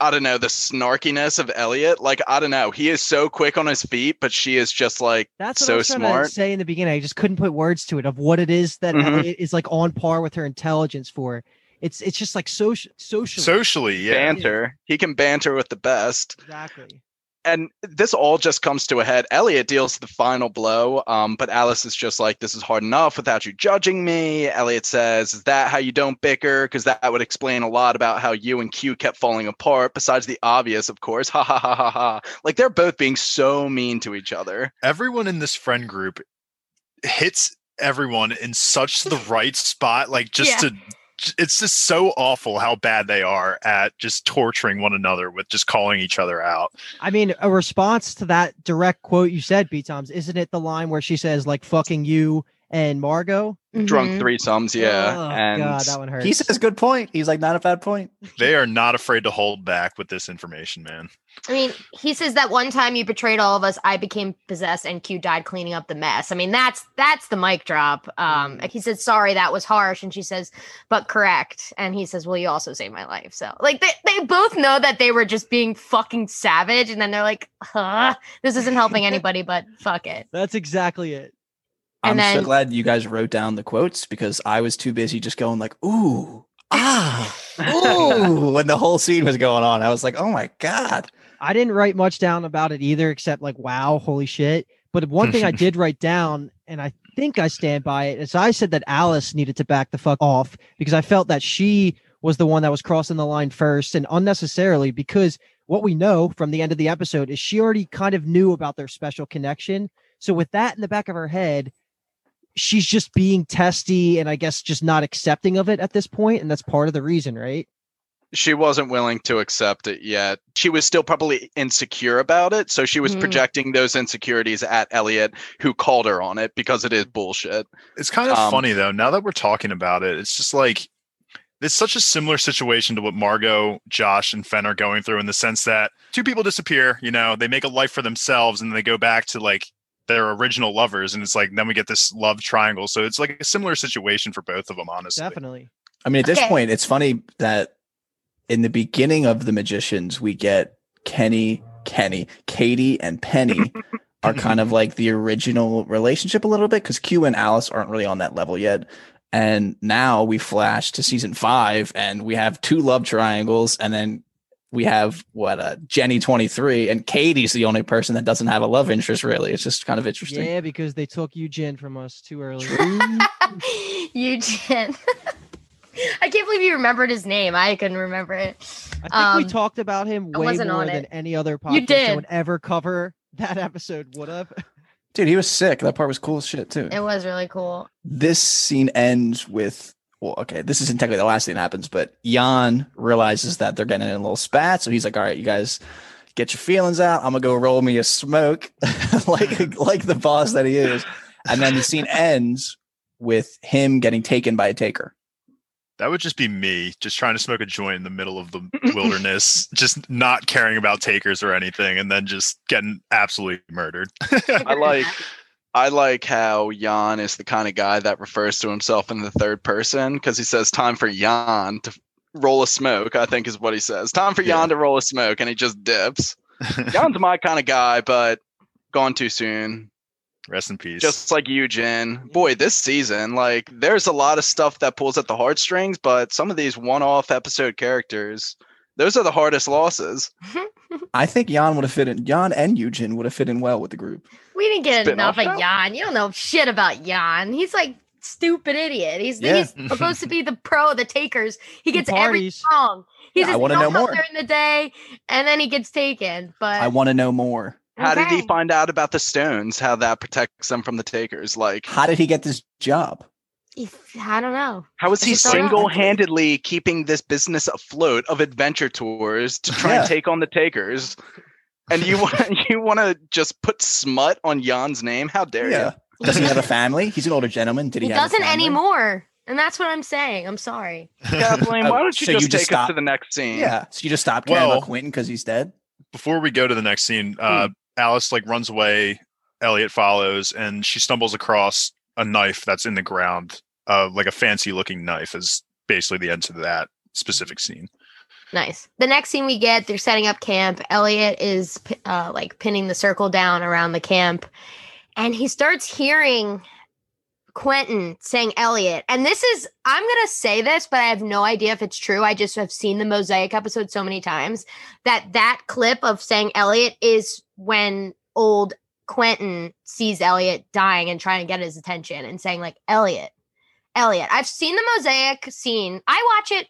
I don't know the snarkiness of Elliot. Like I don't know, he is so quick on his feet, but she is just like That's what I so was smart. to say in the beginning. I just couldn't put words to it of what it is that Mhm. Elliot is like on par with her intelligence for. It's it's just like social social. Socially, yeah. banter. He can banter with the best. exactly. And this all just comes to a head. Elliot deals the final blow, um, but Alice is just like, "This is hard enough without you judging me." Elliot says, "Is that how you don't bicker? Because that would explain a lot about how you and Q kept falling apart. Besides the obvious, of course. Ha ha ha ha ha. Like they're both being so mean to each other. Everyone in this friend group hits everyone in such the right spot, like just Yeah. to it's just so awful how bad they are at just torturing one another with just calling each other out. I mean, a response to that direct quote you said, B Toms, isn't it the line where she says like "fucking you" and Margot? Drunk Mhm. threesomes, yeah. Oh, and God, that one hurts. He says good point. He's like, not a bad point. They are not afraid to hold back with this information, man. I mean, he says that one time you betrayed all of us, I became possessed, and Q died cleaning up the mess. I mean, that's that's the mic drop. Um, he said, "Sorry, that was harsh," and she says, "But correct." And he says, "Well, you also saved my life." So, like, they they both know that they were just being fucking savage, and then they're like, "Huh, this isn't helping anybody, but fuck it." That's exactly it. I'm so glad you guys wrote down the quotes because I was too busy just going like, ooh, ah, ooh, when the whole scene was going on. I was like, oh my God. I didn't write much down about it either, except like, wow, holy shit. But one thing I did write down, and I think I stand by it, is I said that Alice needed to back the fuck off because I felt that she was the one that was crossing the line first and unnecessarily because what we know from the end of the episode is she already kind of knew about their special connection. So with that in the back of her head, she's just being testy and I guess just not accepting of it at this point, and that's part of the reason, right? she wasn't willing to accept it yet. She was still probably insecure about it. So she was Mm. projecting those insecurities at Elliot, who called her on it because it is bullshit. It's kind of Um, funny though. Now that we're talking about it, it's just like it's such a similar situation to what Margot, Josh, and Fen are going through in the sense that two people disappear. You know, they make a life for themselves, and they go back to like their original lovers, and it's like then we get this love triangle. So it's like a similar situation for both of them, honestly. Definitely. I mean, at this Okay. point, it's funny that in the beginning of the magicians, we get Kenny, Kenny, Kady, and Penny are kind of like the original relationship a little bit because Q and Alice aren't really on that level yet. And now we flash to season five, and we have two love triangles, and then we have what uh, Penny twenty three, and Kady's the only person that doesn't have a love interest. Really, it's just kind of interesting. Yeah, because they took Eugene from us too early. Eugene. I can't believe you remembered his name. I couldn't remember it. I think Um, we talked about him I way wasn't more than it. any other podcast You that did. would ever cover that episode would have. Dude, he was sick. That part was cool as shit too. It was really cool. this scene ends with well, okay, this isn't technically the last thing that happens, but Jan realizes that they're getting in a little spat, so he's like, "All right, you guys, get your feelings out. I'm gonna go roll me a smoke, like like the boss that he is." And then the scene ends with him getting taken by a taker. That would just be me, just trying to smoke a joint in the middle of the wilderness, just not caring about takers or anything, and then just getting absolutely murdered. I like I like how Jan is the kind of guy that refers to himself in the third person because he says time for Jan to roll a smoke, I think is what he says. Time for Yeah. Jan to roll a smoke and he just dips. Jan's my kind of guy, but gone too soon. Rest in peace. Just like Eugen. Boy, this season, like there's a lot of stuff that pulls at the heartstrings, but some of these one-off episode characters, those are the hardest losses. I think Jan would have fit in. Jan and Eugen would have fit in well with the group. We didn't get Spin-off enough of show? Jan. You don't know shit about Jan. He's like stupid idiot. He's Yeah. he's supposed to be the pro the takers. He gets everything parties. wrong. He's Yeah, I just wanna know normal more. during the day, and then he gets taken. But I want to know more. How did he find out about the stones? How that protects them from the takers? Like How did he get this job? He- I don't know. How is he It's just so single handedly keeping this business afloat of adventure tours to try Yeah. and take on the takers? And you want you want to just put smut on Jan's name? How dare Yeah. Does he have a family? He's an older gentleman. Did he, He have a doesn't family? anymore, and that's what I'm saying. I'm sorry. you? Kathleen, why Oh, don't you so you just just take us to the next scene? Yeah. So you just stopped caring Well- about Quentin because he's dead? before we go to the next scene, uh, Alice like runs away. Elliot follows, and she stumbles across a knife that's in the ground, uh, like a fancy looking knife. Is basically the end to that specific scene. Nice. The next scene we get, they're setting up camp. Elliot is uh, like pinning the circle down around the camp, and he starts hearing Quentin saying Elliot. And this is, I'm going to say this, but I have no idea if it's true. I just have seen the Mosaic episode so many times that that clip of saying Elliot is when old Quentin sees Elliot dying and trying to get his attention and saying, like, Elliot, Elliot. I've seen the Mosaic scene. I watch it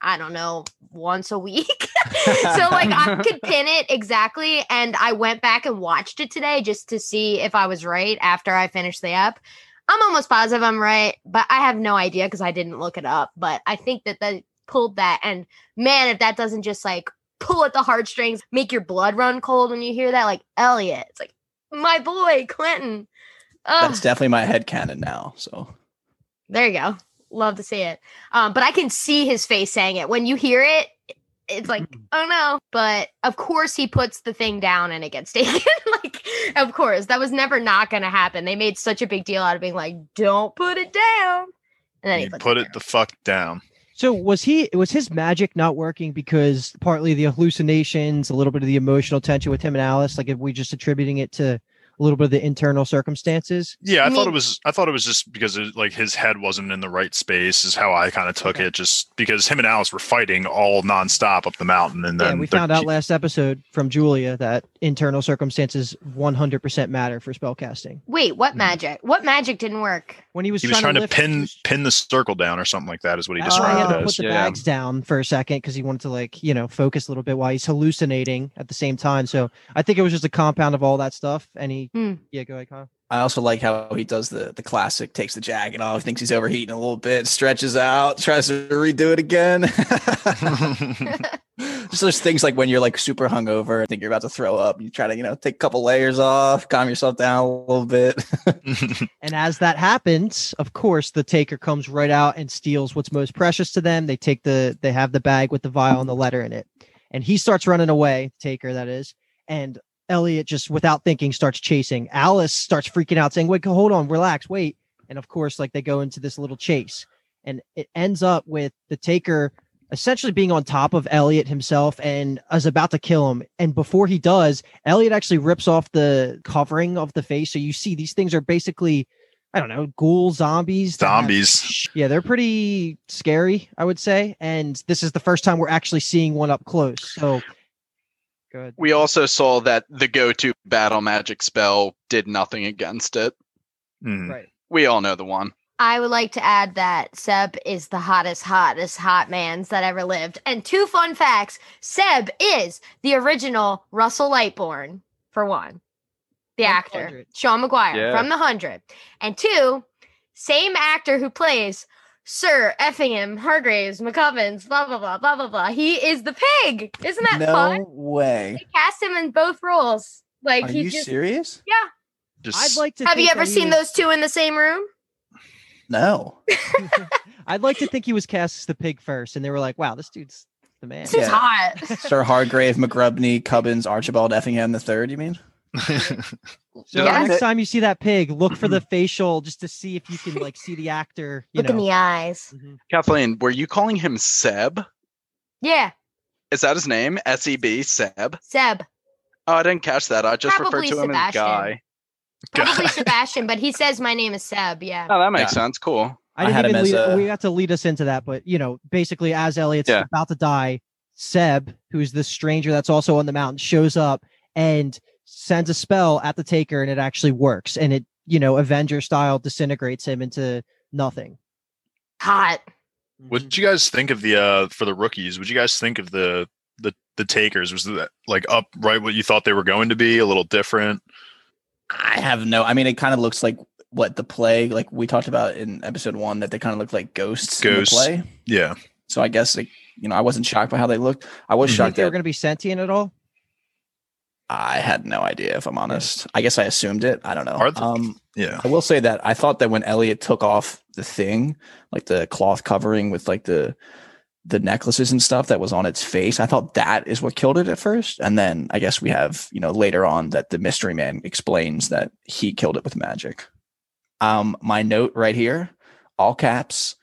I don't know, once a week. so like I could pin it exactly. And I went back and watched it today just to see if I was right after I finished the app. I'm almost positive I'm right, but I have no idea because I didn't look it up. But I think that they pulled that. And man, if that doesn't just like pull at the heartstrings, make your blood run cold when you hear that, like Elliot, it's like my boy, Quentin. Oh, That's definitely my head canon now. So there you go. Love to see it. Um, but I can see his face saying it. When you hear it, it's like, oh no. But of course he puts the thing down and it gets taken. like, of course. That was never not gonna happen. They made such a big deal out of being like, don't put it down. And then he You puts put it down. the fuck down. So was he was his magic not working because partly the hallucinations, a little bit of the emotional tension with him and Alice? Like if we just attributing it to a little bit of the internal circumstances. Yeah, I You thought it was. I thought it was just because it, like his head wasn't in the right space. Is how I kind of took Okay. it. Just because him and Alice were fighting all nonstop up the mountain, and then yeah, we they're- found out last episode from Julia that internal circumstances 100% matter for spellcasting. Wait, what Hmm. magic? What magic didn't work? When he was he was trying to lift- pin he was- pin the circle down or something like that. Is what he That's why he described had it to put the Yeah. bags down for a second because he wanted to like you know focus a little bit while he's hallucinating at the same time. So I think it was just a compound of all that stuff. And he, Hmm. yeah, go ahead, Kyle. I also like how he does the the classic, takes the jacket off, thinks he's overheating a little bit, stretches out, tries to redo it again. Just there's things like when you're like super hungover, I think you're about to throw up. You try to, you know, take a couple layers off, calm yourself down a little bit. And as that happens, of course, the taker comes right out and steals what's most precious to them. They take the they have the bag with the vial and the letter in it. And he starts running away, taker that is. And Elliot just without thinking starts chasing. Alice starts freaking out, saying, Wait, hold on, relax, wait. And of course, like they go into this little chase. And it ends up with the taker essentially being on top of Elliot himself and is about to kill him. And before he does, Elliot actually rips off the covering of the face. So you see these things are basically, I don't know, ghoul zombies. Zombies. Yeah, they're pretty scary, I would say. And this is the first time we're actually seeing one up close. So good. We also saw that the go-to battle magic spell did nothing against it. Mm. Right. We all know the one. I would like to add that Seb is the hottest, hottest hot mans that ever lived. And two fun facts Seb is the original Russell Lightbourne, for one, the From actor, 100. Sean Maguire Yeah. from The Hundred, and two, same actor who plays Sir Effingham, Hargraves, McCubbins, blah, blah, blah, blah, blah, blah. He is the pig. Isn't that no fun? No way. They cast him in both roles. Like, Are you just. serious? Just I'd like to Have you ever seen was- those two in the same room? No. I'd like to think he was cast as the pig first, and they were like, "Wow, this dude's the man." This is hot. Sir Hargrave, McGrubney, Cubbins, Archibald Effingham the third, you mean? So Yeah. next time you see that pig, look for the facial just to see if you can like see the actor. You Look in know. the eyes. Mhm. Kathleen, were you calling him Seb? Yeah, Is that his name? S E B Seb. Seb. Oh, I didn't catch that. I just Probably referred to him Sebastian. as Guy. Probably Sebastian, but he says my name is Seb. Yeah. Oh, that makes Yeah. sense. Cool. I I had him even as lead, a- we got to lead us into that, but you know, basically as Elliot's Yeah. about to die, Seb, who's the stranger that's also on the mountain, shows up and sends a spell at the taker, and it actually works, and it you know Avenger style disintegrates him into nothing. Hot. What did you guys think of the uh for the rookies? What did you guys think of the the the takers? Was that like up right what you thought they were going to be? A little different? I have no. I mean, it kind of looks like what the play, like we talked about in episode one, that they kind of look like ghosts, Ghosts. in the play. Yeah. So I guess, like, you know, I wasn't shocked by how they looked. I was Mhm. Shocked they were going to be sentient at all? I had no idea. If I'm honest, I guess I assumed it. I don't know. Are the- um, Yeah. I will say that I thought that when Elliot took off the thing, like the cloth covering with like the the necklaces and stuff that was on its face, I thought that is what killed it at first. And then I guess we have, you know, later on that the mystery man explains that he killed it with magic. Um, my note right here, all caps,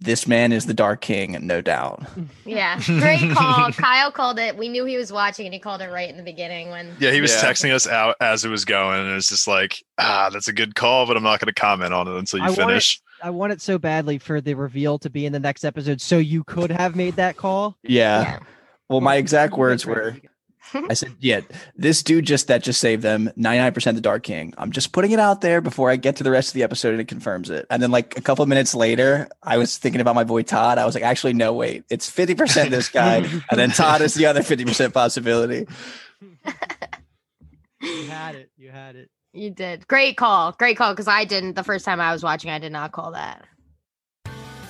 this man is the Dark King, no doubt. Yeah. Great call. Kyle called it. We knew he was watching and he called it right in the beginning when Yeah, he was Yeah. texting us out as it was going, and it was just like, ah, that's a good call, but I'm not going to comment on it until you I want it- finish. I want it so badly for the reveal to be in the next episode, so you could have made that call. Yeah. Well, my exact words were I said, yeah, this dude just that just saved them 99% the Dark King. I'm just putting it out there before I get to the rest of the episode and it confirms it. And then like a couple of minutes later, I was thinking about my boy Todd. I was like, actually, no, wait, it's 50% this guy. and then Todd is the other 50% possibility. You had it. You had it. you did. Great call. Great call. Because I didn't the first time I was watching, I did not call that.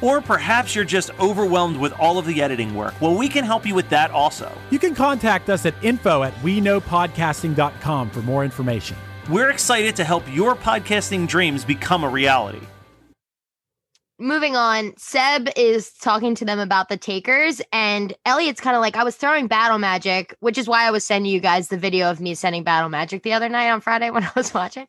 Or perhaps you're just overwhelmed with all of the editing work. Well, we can help you with that also. You can contact us at info at we know podcasting.com for more information. We're excited to help your podcasting dreams become a reality. Moving on, Seb is talking to them about the takers, and Elliot's kind of like, I was throwing battle magic, which is why I was sending you guys the video of me sending battle magic the other night on Friday when I was watching.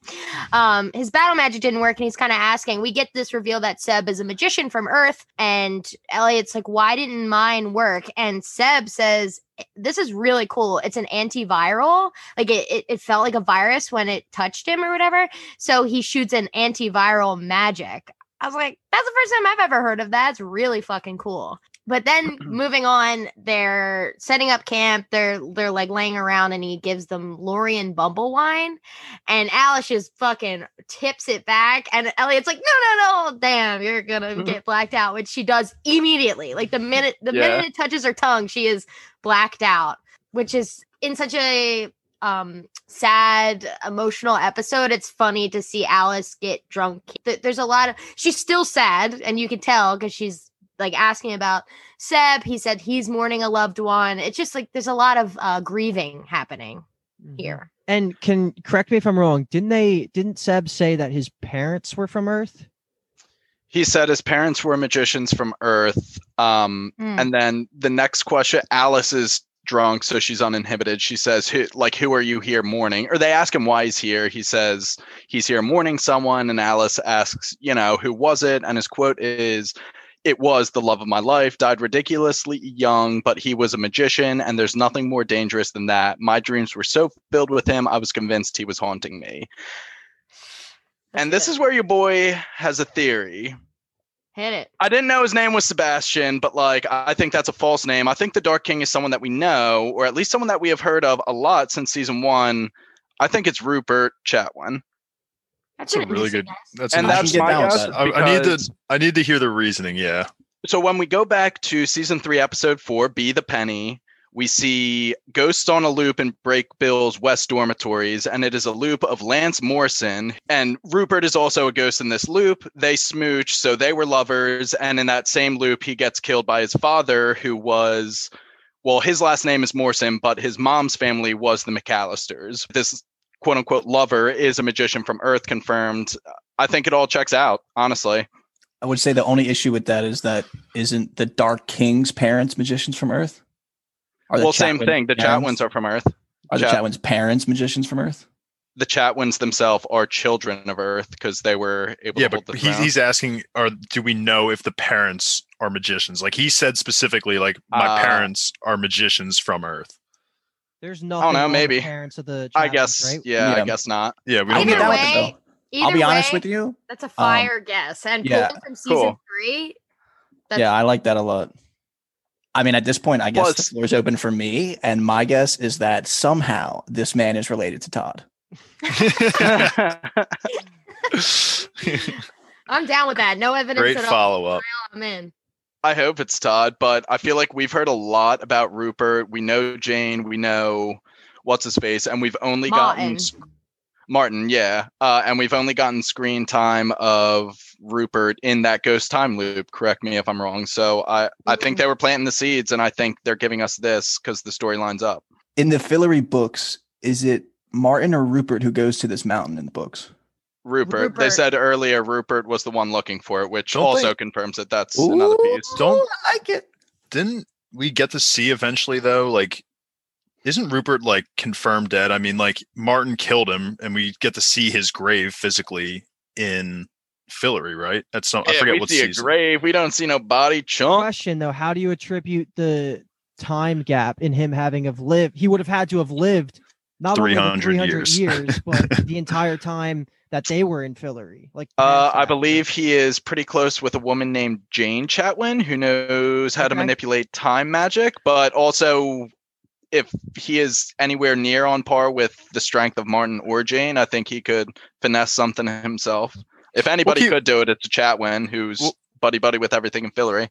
Um, his battle magic didn't work, and he's kind of asking. We get this reveal that Seb is a magician from Earth, and Elliot's like, Why didn't mine work? And Seb says, this is really cool. It's an antiviral. Like it, it, it felt like a virus when it touched him or whatever. So he shoots an antiviral magic. I was like, that's the first time I've ever heard of that. It's really fucking cool. But then moving on, they're setting up camp. They're they're like laying around, and he gives them Lorian Bumble wine, and Alice just fucking tips it back, and Elliot's like, no, no, no, damn, you're gonna get blacked out, which she does immediately. Like the minute the Yeah. minute it touches her tongue, she is blacked out, which is in such a um sad emotional episode it's funny to see alice get drunk there's a lot of she's still sad and you can tell because she's like asking about seb he said he's mourning a loved one it's just like there's a lot of uh grieving happening here And can correct me if I'm wrong. Didn't they? Didn't Seb say that his parents were from Earth? He said his parents were magicians from Earth. Um, Hmm. and then the next question, Alice is drunk, so she's uninhibited. She says, who, like, who are you here mourning? Or they ask him why he's here. He says he's here mourning someone. And Alice asks, you know, who was it? And his quote is, it was the love of my life, died ridiculously young, but he was a magician, and there's nothing more dangerous than that. My dreams were so filled with him, I was convinced he was haunting me. and this is where your boy has a theory. Hit it I didn't know his name was Sebastian, but like I think that's a false name. I think the Dark King is someone that we know, or at least someone that we have heard of a lot since season one. I think it's Rupert Chatwin. that's, That's a really good. guess. That's And I that's my guess. that. I, I need to. I need to hear the reasoning. Yeah. So when we go back to season three, episode four, Be the Penny, we see ghosts on a loop in Break Bill's West dormitories, and it is a loop of Lance Morrison. And Rupert is also a ghost in this loop. They smooch, so they were lovers. And in that same loop, he gets killed by his father, who was, well, his last name is Morrison, but his mom's family was the McAllisters. This quote unquote lover is a magician from Earth, confirmed. I think it all checks out, honestly. I would say the only issue with that is that isn't the Dark King's parents magicians from Earth? Are the well, same thing. The parents- Chatwins are from Earth. Are the Chat- Chatwin's parents magicians from Earth? the Chatwins themselves are children of Earth because they were able Yeah, to hold but the he's, he's asking, are do we know if the parents are magicians? Like he said specifically, like my Uh, parents are magicians from Earth. There's nothing. know, on the maybe. parents of the. I guess, right? yeah, I guess not. Yeah, we I don't can Either get know. down with it, way, though. I'll either be honest with you. That's a fire guess. And yeah, from season cool. three. That's, yeah, I like that a lot. I mean, at this point, I guess the floor is open for me, and my guess is that somehow this man is related to Todd. I'm down with that. No evidence Great at all. follow up. I'm in. I hope it's Todd, but I feel like we've heard a lot about Rupert. We know Jane. We know what's his face, and we've only gotten Martin. s- Martin, yeah, uh, and we've only gotten screen time of Rupert in that ghost time loop. Correct me if I'm wrong. So I, I think they were planting the seeds, and I think they're giving us this because the story lines up. In the Fillory books, is it Martin or Rupert who goes to this mountain in the books? Rupert. They said earlier Rupert was the one looking for it, which Don't also they- confirms that that's another piece. Don't- I get. Didn't we get to see eventually though? Like, isn't Rupert like confirmed dead? I mean, like Martin killed him, and we get to see his grave physically in Fillory, right? That's some. I Yeah, forget we what see a grave. We don't see no body chunk. Question though, how do you attribute the time gap in him having have lived? He would have had to have lived not only 300 300 years. years, but the entire time that they were in Fillory. Like, Uh, I believe he is pretty close with a woman named Jane Chatwin who knows how to manipulate time magic, but also if he is anywhere near on par with the strength of Martin or Jane, I think he could finesse something himself. If anybody keep- could do it, it's a Chatwin who's Well- buddy buddy with everything in Fillory.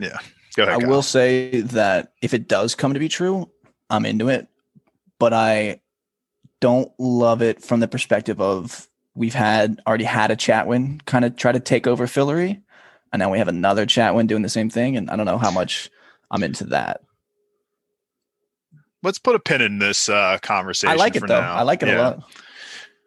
Yeah, go I ahead. Kyle. will say that if it does come to be true, I'm into it, but I don't love it from the perspective of we've had already had a Chatwin kind of try to take over Fillory, and now we have another Chatwin doing the same thing, and I don't know how much I'm into that. Let's put a pin in this uh, conversation. I like it for though. now. I like it Yeah. a lot.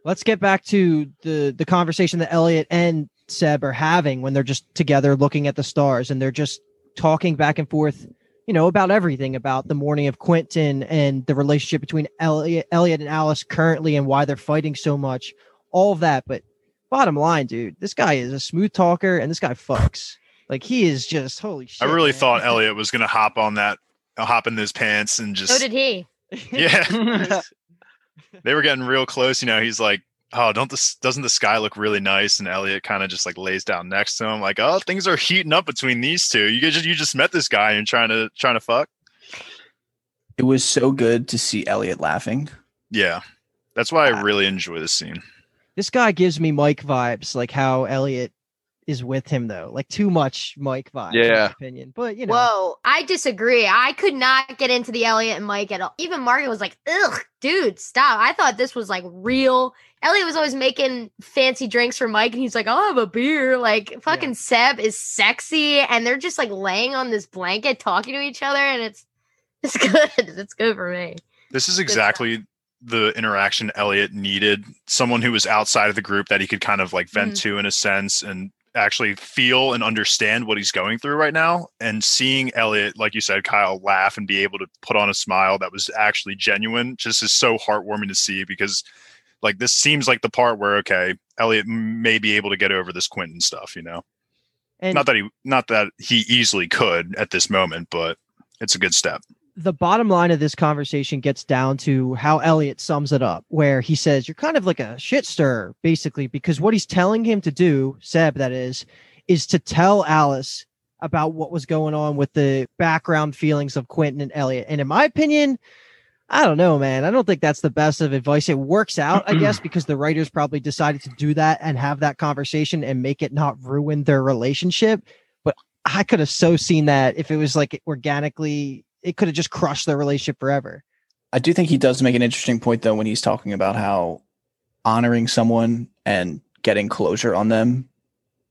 Let's get back to the the conversation that Elliot and Seb are having when they're just together looking at the stars and they're just talking back and forth, you know, about everything about the mourning of Quentin and the relationship between Elliot, Elliot and Alice currently and why they're fighting so much, all of that. But bottom line, dude, this guy is a smooth talker and this guy fucks. Like he is just holy shit. I really man. thought Elliot was gonna hop on that, hop in those pants and just So did he. yeah. they were getting real close. You know, he's like, "Oh, don't this doesn't the sky look really nice?" And Elliot kind of just like lays down next to him, like, "Oh, things are heating up between these two. You just you just met this guy and trying to trying to fuck." It was so good to see Elliot laughing. Yeah, that's why I really enjoy this scene. This guy gives me Mike vibes, like how Elliot is with him though. Like too much Mike vibes, in my Yeah. opinion. But you know, Whoa, I disagree. I could not get into the Elliot and Mike at all. Even Margaret was like, ugh, dude, stop. I thought this was like real. Elliot was always making fancy drinks for Mike, and he's like, I'll have a beer. Like, fucking Seb is sexy, and they're just like laying on this blanket talking to each other, and it's it's good. It's good for me. This is exactly the interaction Elliot needed. Someone who was outside of the group that he could kind of like vent Mhm. to in a sense and actually feel and understand what he's going through right now. And seeing Elliot, like you said, Kyle, laugh and be able to put on a smile that was actually genuine just is so heartwarming to see because like this seems like the part where okay, Elliot may be able to get over this Quentin stuff, you know. and not that he not that he easily could at this moment, but it's a good step. The bottom line of this conversation gets down to how Elliot sums it up, where he says, You're kind of like a shit stirrer, basically, because what he's telling him to do, Seb, that is, is to tell Alice about what was going on with the background feelings of Quentin and Elliot. And in my opinion, I don't know, man. I don't think that's the best of advice. It works out, I guess, because the writers probably decided to do that and have that conversation and make it not ruin their relationship. But I could have so seen that if it was like organically, it could have just crushed their relationship forever. I do think he does make an interesting point though when he's talking about how honoring someone and getting closure on them,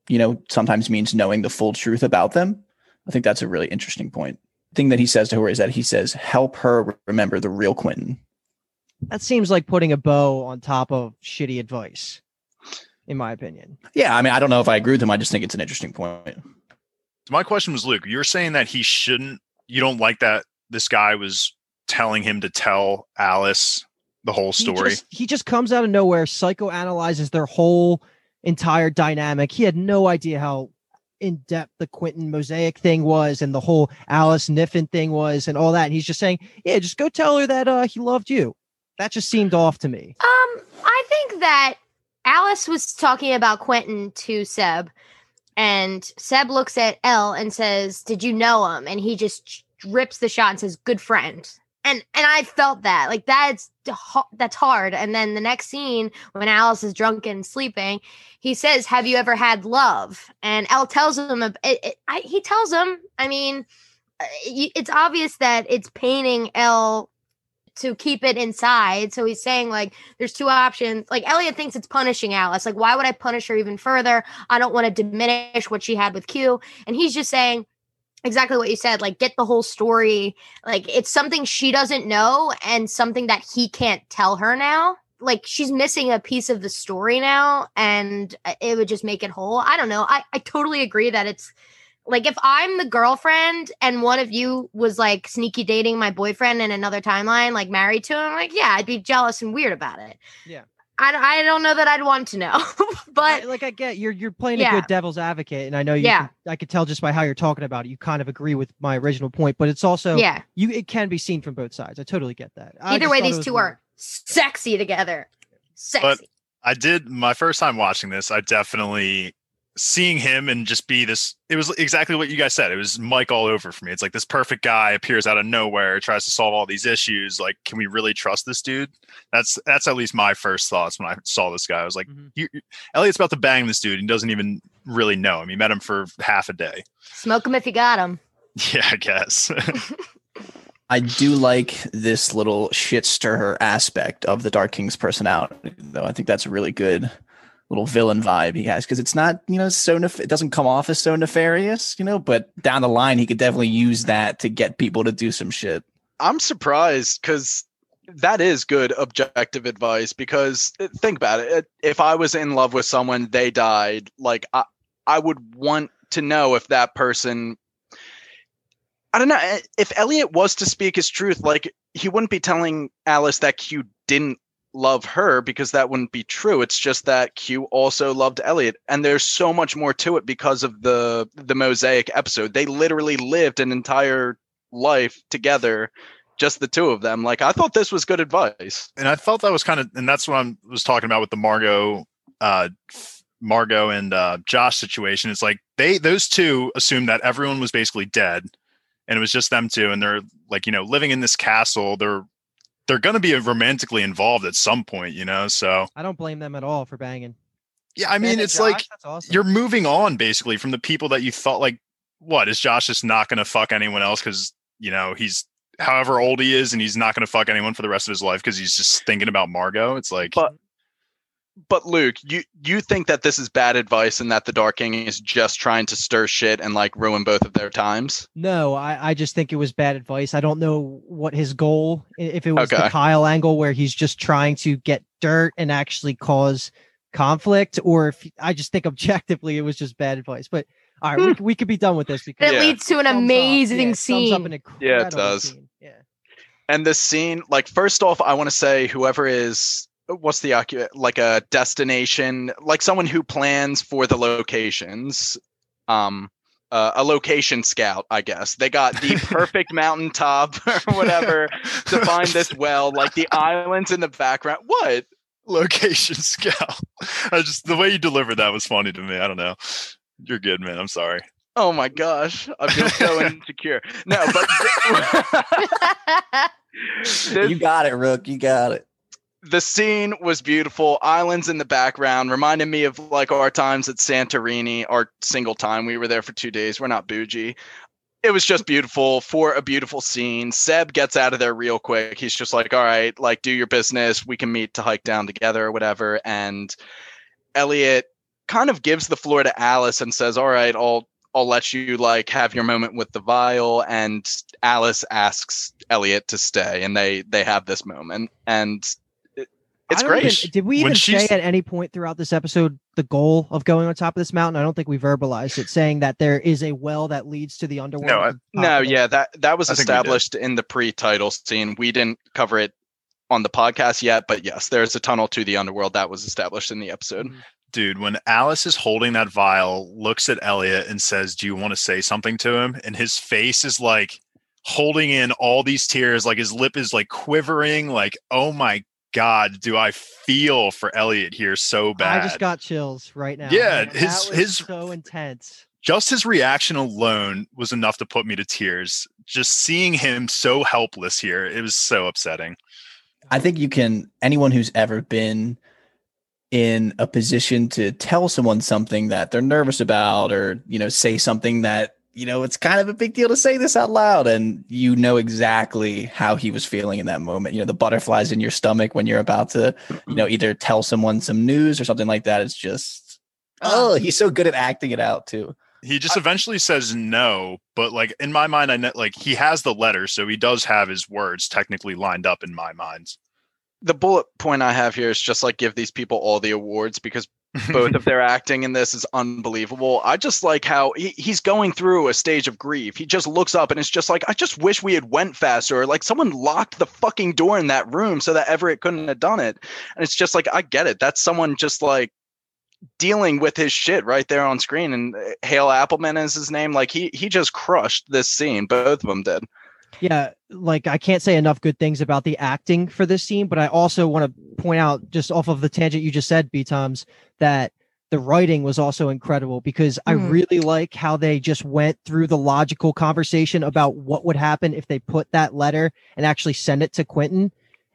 you know, sometimes means knowing the full truth about them. I think that's a really interesting point. Thing that he says to her is that he says, "Help her remember the real Quentin." That seems like putting a bow on top of shitty advice, in my opinion. Yeah, I mean, I don't know if I agree with him. I just think it's an interesting point. My question was, Luke, you're saying that he shouldn't, you don't like that this guy was telling him to tell Alice the whole He story. just, he just comes out of nowhere, psychoanalyzes their whole entire dynamic. He had no idea how in depth the Quentin Mosaic thing was and the whole Alice Niffin thing was and all that. And he's just saying, Yeah, just go tell her that uh, he loved you. That just seemed off to me. Um, I think that Alice was talking about Quentin to Seb, and Seb looks at Elle and says, "Did you know him?" And he just rips the shot and says, "Good friend." And and I felt that like that's that's hard. And then the next scene when Alice is drunk and sleeping, he says, "Have you ever had love?" And Elle tells him, it, it, I, he tells him, I mean, uh, it's obvious that it's painting Elle to keep it inside. So he's saying like there's two options. Like Elliot thinks it's punishing Alice. Like why would I punish her even further? I don't want to diminish what she had with Q. And he's just saying exactly what you said. Like get the whole story. Like it's something she doesn't know and something that he can't tell her now. Like she's missing a piece of the story now, and uh, it would just make it whole. I don't know. I I totally agree that it's like if I'm the girlfriend and one of you was like sneaky dating my boyfriend in another timeline, like married to him, like yeah, I'd be jealous and weird about it. Yeah. I, don't- I don't know that I'd want to know, but I- like I get you're you're playing Yeah. a good devil's advocate, and I know you. Yeah. can- I could tell just by how you're talking about it, you kind of agree with my original point, but it's also yeah. you. It can be seen from both sides. I totally get that. I Either way, these two weird. are sexy together. Sexy. I did my first time watching this. I definitely seeing him and just be this. It was exactly what you guys said. It was Mike all over for me. It's like this perfect guy appears out of nowhere, tries to solve all these issues. Like, can we really trust this dude? That's that's at least my first thoughts when I saw this guy. I was like, Mhm. you, you- Elliot's about to bang this dude. and doesn't even really know him. He met him for half a day. Smoke him if you got him. Yeah, I guess. I do like this little shit stirrer aspect of the Dark King's personality, though. I think that's a really good little villain vibe he has because it's not, you know, so nef- it doesn't come off as so nefarious, you know, but down the line he could definitely use that to get people to do some shit. I'm surprised because that is good objective advice because uh, think about it. Uh, If I was in love with someone, they died, like I, I would want to know if that person I don't know eh, if Elliot was to speak his truth, like he wouldn't be telling Alice that Q didn't love her because that wouldn't be true. It's just that Q also loved Elliot, and there's so much more to it because of the the mosaic episode. They literally lived an entire life together, just the two of them. Like I thought this was good advice. and I felt that was kind of, and that's what I was talking about with the Margot, uh, Margot and uh, Josh situation. It's like they those two assumed that everyone was basically dead, and it was just them two, and they're like you know living in this castle. They're they're going to be romantically involved at some point, you know. So I don't blame them at all for banging. yeah, I mean, And it's Josh, like awesome. you're moving on basically from the people that you thought like what is Josh just not going to fuck anyone else because you know he's however old he is and he's not going to fuck anyone for the rest of his life because he's just thinking about Margot. It's like But but Luke, you you think that this is bad advice and that the Dark King is just trying to stir shit and like ruin both of their times? No, I, I just think it was bad advice. I don't know what his goal, if it was the Kyle angle where he's just trying to get dirt and actually cause conflict, or if I just think objectively it was just bad advice. But all right, we, hmm. we could be done with this because It Yeah. leads to an thumbs up. amazing Yeah, thumbs up scene. an Yeah, it does. scene. Yeah. And the scene, like first off, I want to say whoever is what's the acu- like a destination, like someone who plans for the locations, um, uh, a location scout, I guess. They got the perfect mountaintop or whatever to find this well, like the islands in the background. What? location scout. I just the way you delivered that was funny to me. I don't know. You're good, man. I'm sorry. Oh my gosh, I feel so insecure. No, but this- You got it, Rook. You got it. The scene was beautiful. Islands in the background reminded me of like our times at Santorini, our single time. We were there for two days. We're not bougie. It was just beautiful for a beautiful scene. Seb gets out of there real quick. He's just like, all right, like do your business. We can meet to hike down together or whatever. And Elliot kind of gives the floor to Alice and says, all right, I'll I'll let you like have your moment with the vial. And Alice asks Elliot to stay, and they they have this moment. And it's great. even- did we When even say she's- at any point throughout this episode the goal of going on top of this mountain? I don't think we verbalized it, saying that there is a well that leads to the underworld. No, I- at the top No, yeah, that that was I think we did. established in the pre-title scene. We didn't cover it on the podcast yet, but yes, there's a tunnel to the underworld that was established in the episode. Mm-hmm. Dude, when Alice is holding that vial, looks at Elliot and says, Do you want to say something to him? And his face is like holding in all these tears, like his lip is like quivering, like, oh my God, do I feel for Elliot here so bad? I just got chills right now. Yeah, man. his- That his- so intense. just his reaction alone was enough to put me to tears. Just seeing him so helpless here, it was so upsetting. I think you can anyone who's ever been in a position to tell someone something that they're nervous about or you know say something that you know it's kind of a big deal to say this out loud and you know exactly how he was feeling in that moment. You know the butterflies in your stomach when you're about to you know either tell someone some news or something like that. It's just ah. oh he's so good at acting it out too. He just eventually says no, but like in my mind, I know like he has the letter, so he does have his words technically lined up in my mind. The bullet point I have here is just like give these people all the awards because both of their acting in this is unbelievable. I just like how he, he's going through a stage of grief. He just looks up and it's just like, I just wish we had went faster. Or like someone locked the fucking door in that room so that Everett couldn't have done it. And it's just like, I get it. That's someone just like dealing with his shit right there on screen. And uh, Hale Appleman is his name. Like he he just crushed this scene. Both of them did. Yeah, like I can't say enough good things about the acting for this scene, but I also want to point out, just off of the tangent you just said, B Toms, that the writing was also incredible because I Mhm. really like how they just went through the logical conversation about what would happen if they put that letter and actually send it to Quentin.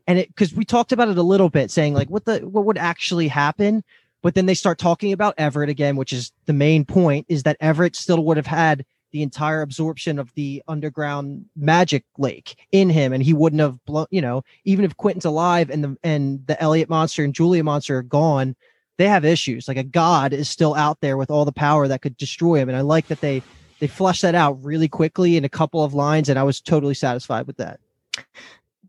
And it because we talked about it a little bit, saying like what the what would actually happen, but then they start talking about Everett again, which is the main point, is that Everett still would have had the entire absorption of the underground magic lake in him and he wouldn't have blown you know even if quentin's alive and the and the elliot monster and julia monster are gone they have issues. Like a god is still out there with all the power that could destroy him and i like that they they flesh that out really quickly in a couple of lines and i was totally satisfied with that.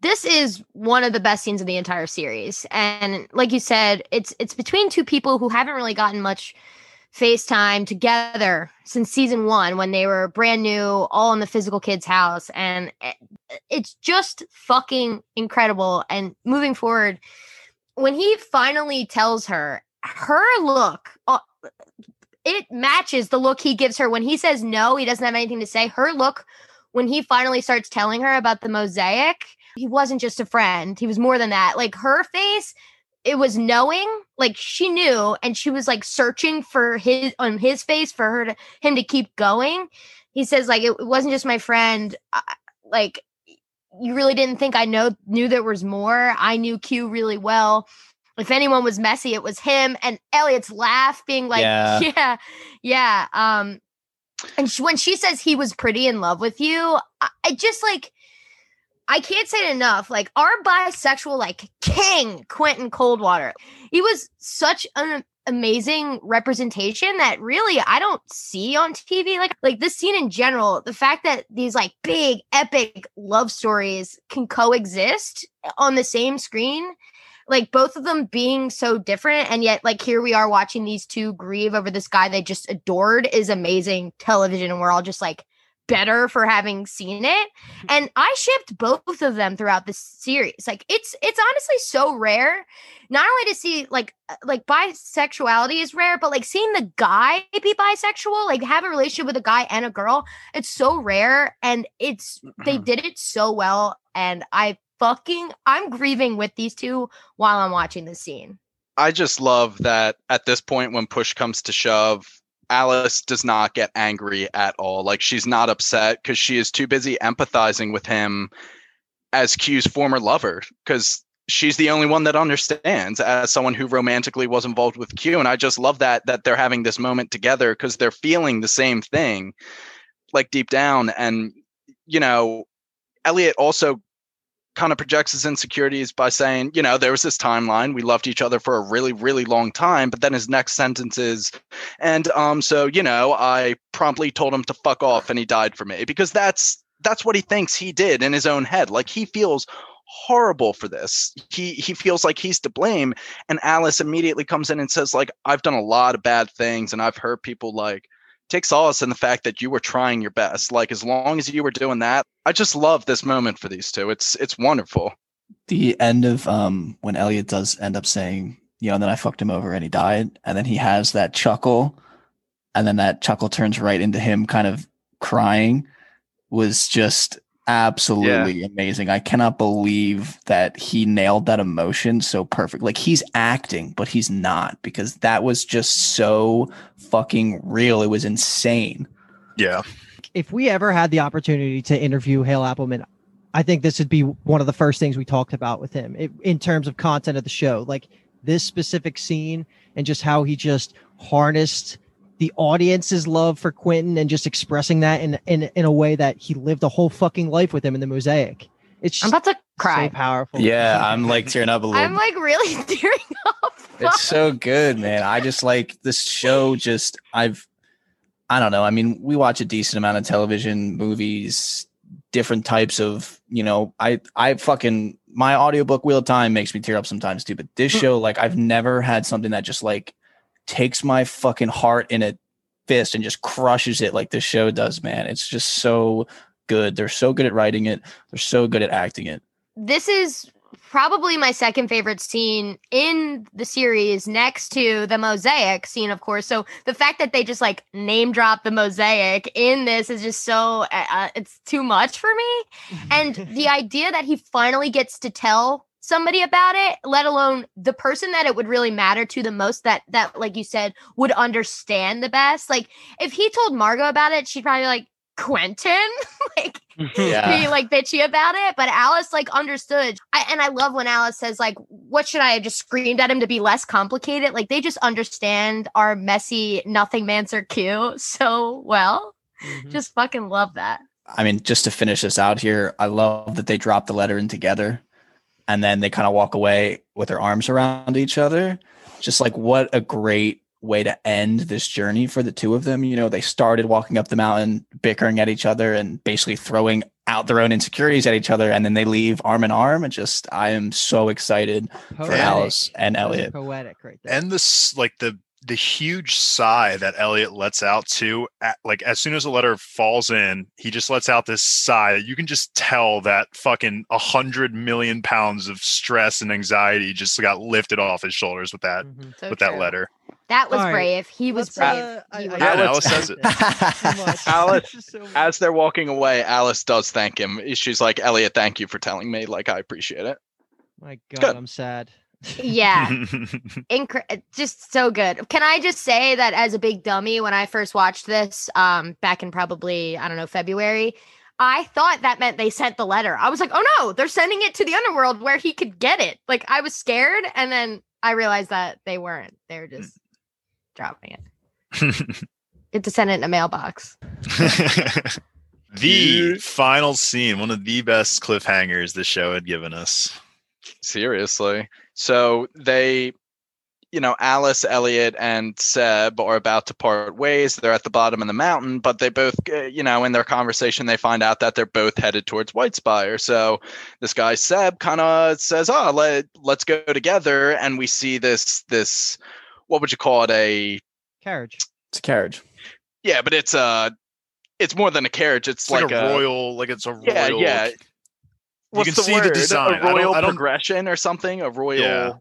This is one of the best scenes of the entire series and like you said it's it's between two people who haven't really gotten much FaceTime together since season one when they were brand new, all in the physical kid's house. And it's just fucking incredible. And moving forward, when he finally tells her, her look, uh, it matches the look he gives her when he says no, he doesn't have anything to say. Her look when he finally starts telling her about the mosaic, he wasn't just a friend, he was more than that. Like her face, it was knowing, like she knew, and she was like searching for his on his face for her to him to keep going. He says like it, it wasn't just my friend, I, like you really didn't think I know knew there was more. I knew Q really well. If anyone was messy, it was him. And Elliot's laugh being like, Yeah. yeah, yeah. Um, and she, when she says he was pretty in love with you, I, I just like I can't say it enough. Like our bisexual like king Quentin Coldwater, he was such an amazing representation that really I don't see on TV. Like like this scene in general, the fact that these like big epic love stories can coexist on the same screen like both of them being so different and yet like here we are watching these two grieve over this guy they just adored is amazing television and we're all just like better for having seen it. And i shipped both of them throughout the series. Like it's it's honestly so rare not only to see like uh, like bisexuality is rare but like seeing the guy be bisexual like have a relationship with a guy and a girl it's so rare and it's they did it so well and i fucking i'm grieving with these two while i'm watching the scene. I just love that at this point, when push comes to shove, Alice does not get angry at all. Like she's not upset because she is too busy empathizing with him as Q's former lover because she's the only one that understands as someone who romantically was involved with Q. And I just love that that they're having this moment together because they're feeling the same thing, like deep down. And you know, Elliot also kind of projects his insecurities by saying, you know, there was this timeline. We loved each other for a really, really long time. But then his next sentence is, and um, so you know, I promptly told him to fuck off, and he died for me because that's that's what he thinks he did in his own head. Like he feels horrible for this. He he feels like he's to blame. And Alice immediately comes in and says, like, I've done a lot of bad things, and I've heard people like take solace in the fact that you were trying your best. Like as long as you were doing that, I just love this moment for these two. It's it's wonderful. the end of um when Elliot does end up saying, you know, and then I fucked him over and he died, and then he has that chuckle, and then that chuckle turns right into him kind of crying, was just absolutely amazing. I cannot believe that he nailed that emotion so perfect. Like he's acting, but he's not because that was just so fucking real. It was insane. Yeah. if we ever had the opportunity to interview Hale Appleman, I think this would be one of the first things we talked about with him it, in terms of content of the show. Like this specific scene and just how he just harnessed the audience's love for Quentin and just expressing that in in, in a way that he lived a whole fucking life with him in the mosaic. It's i'm about to cry so powerful. Yeah, I'm like tearing up a little. i'm like really tearing up It's so good, man. I just like this show. Just I've, I don't know. I mean, we watch a decent amount of television, movies, different types of. You know, I I fucking my audiobook Wheel of Time makes me tear up sometimes too. But this hmm. show, like, I've never had something that just like takes my fucking heart in a fist and just crushes it like this show does, man. It's just so good. They're so good at writing it. They're so good at acting it. this is probably my second favorite scene in the series next to the mosaic scene of course so the fact that they just like name drop the mosaic in this is just so uh, uh, it's too much for me and the idea that he finally gets to tell somebody about it let alone the person that it would really matter to the most that that like you said would understand the best. Like if he told margot about it she'd probably be like quentin? Like mm-hmm. Yeah. be like bitchy about it. But alice like understood. I, and i love when alice says like what should i have just screamed at him to be less complicated? Like they just understand our messy nothing mancer q so well. Mm-hmm. Just fucking love that. I mean, just to finish this out here, I love that they drop the letter in together and then they kind of walk away with their arms around each other. Just like what a great way to end this journey for the two of them. You know, they started walking up the mountain, bickering at each other and basically throwing out their own insecurities at each other, and then they leave arm in arm. And just, I am so excited for Alice and Elliot. Poetic, right there. and this like the the huge sigh that Elliot lets out too. At, like as soon as the letter falls in, he just lets out this sigh that you can just tell that fucking a hundred million pounds of stress and anxiety just got lifted off his shoulders with that Mhm. So with that letter. That was All right. brave. He was Let's, brave. uh, I- He was Yeah, brave. Alice says it. Much. Alice, is so much. As they're walking away, Alice does thank him. She's like, Elliot, thank you for telling me. Like, I appreciate it. My God, good. I'm sad. Yeah. Incre- just so good. Can I just say that as a big dummy, when I first watched this, um, back in probably I don't know February, I thought that meant they sent the letter. I was like, oh no, they're sending it to the underworld where he could get it. Like I was scared, and then I realized that they weren't. They were just dropping it. Get to send it in a mailbox. the final scene, one of the best cliffhangers the show had given us. Seriously. So they, you know, Alice, Elliot, and Seb are about to part ways. They're at the bottom of the mountain, but they both, uh, you know, in their conversation, they find out that they're both headed towards Whitespire. So this guy Seb kind of says, "Oh, let let's go together." And we see this this, what would you call it? A Carriage. It's a carriage. yeah, but it's uh it's more than a carriage. It's, It's like, like, a, royal, like it's a royal. Yeah, yeah. What's can the see the word? design. I A don't- royal I don't- progression or something. A royal. Yeah.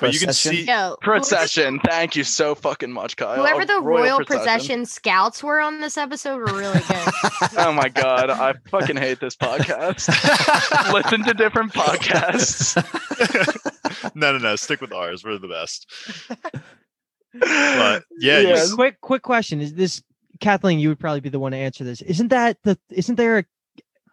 But you can Procession? see Yo, Procession. Thank you so fucking much, Kyle. Whoever A the royal, procession. scouts were on this episode were really good. Oh my god, I fucking hate this podcast. Listen to different podcasts. no, no, no. Stick with ours. We're the best. But yeah, you Yeah. Quick, quick question: Is this Kathleen? You would probably be the one to answer this. Isn't that the? Isn't there a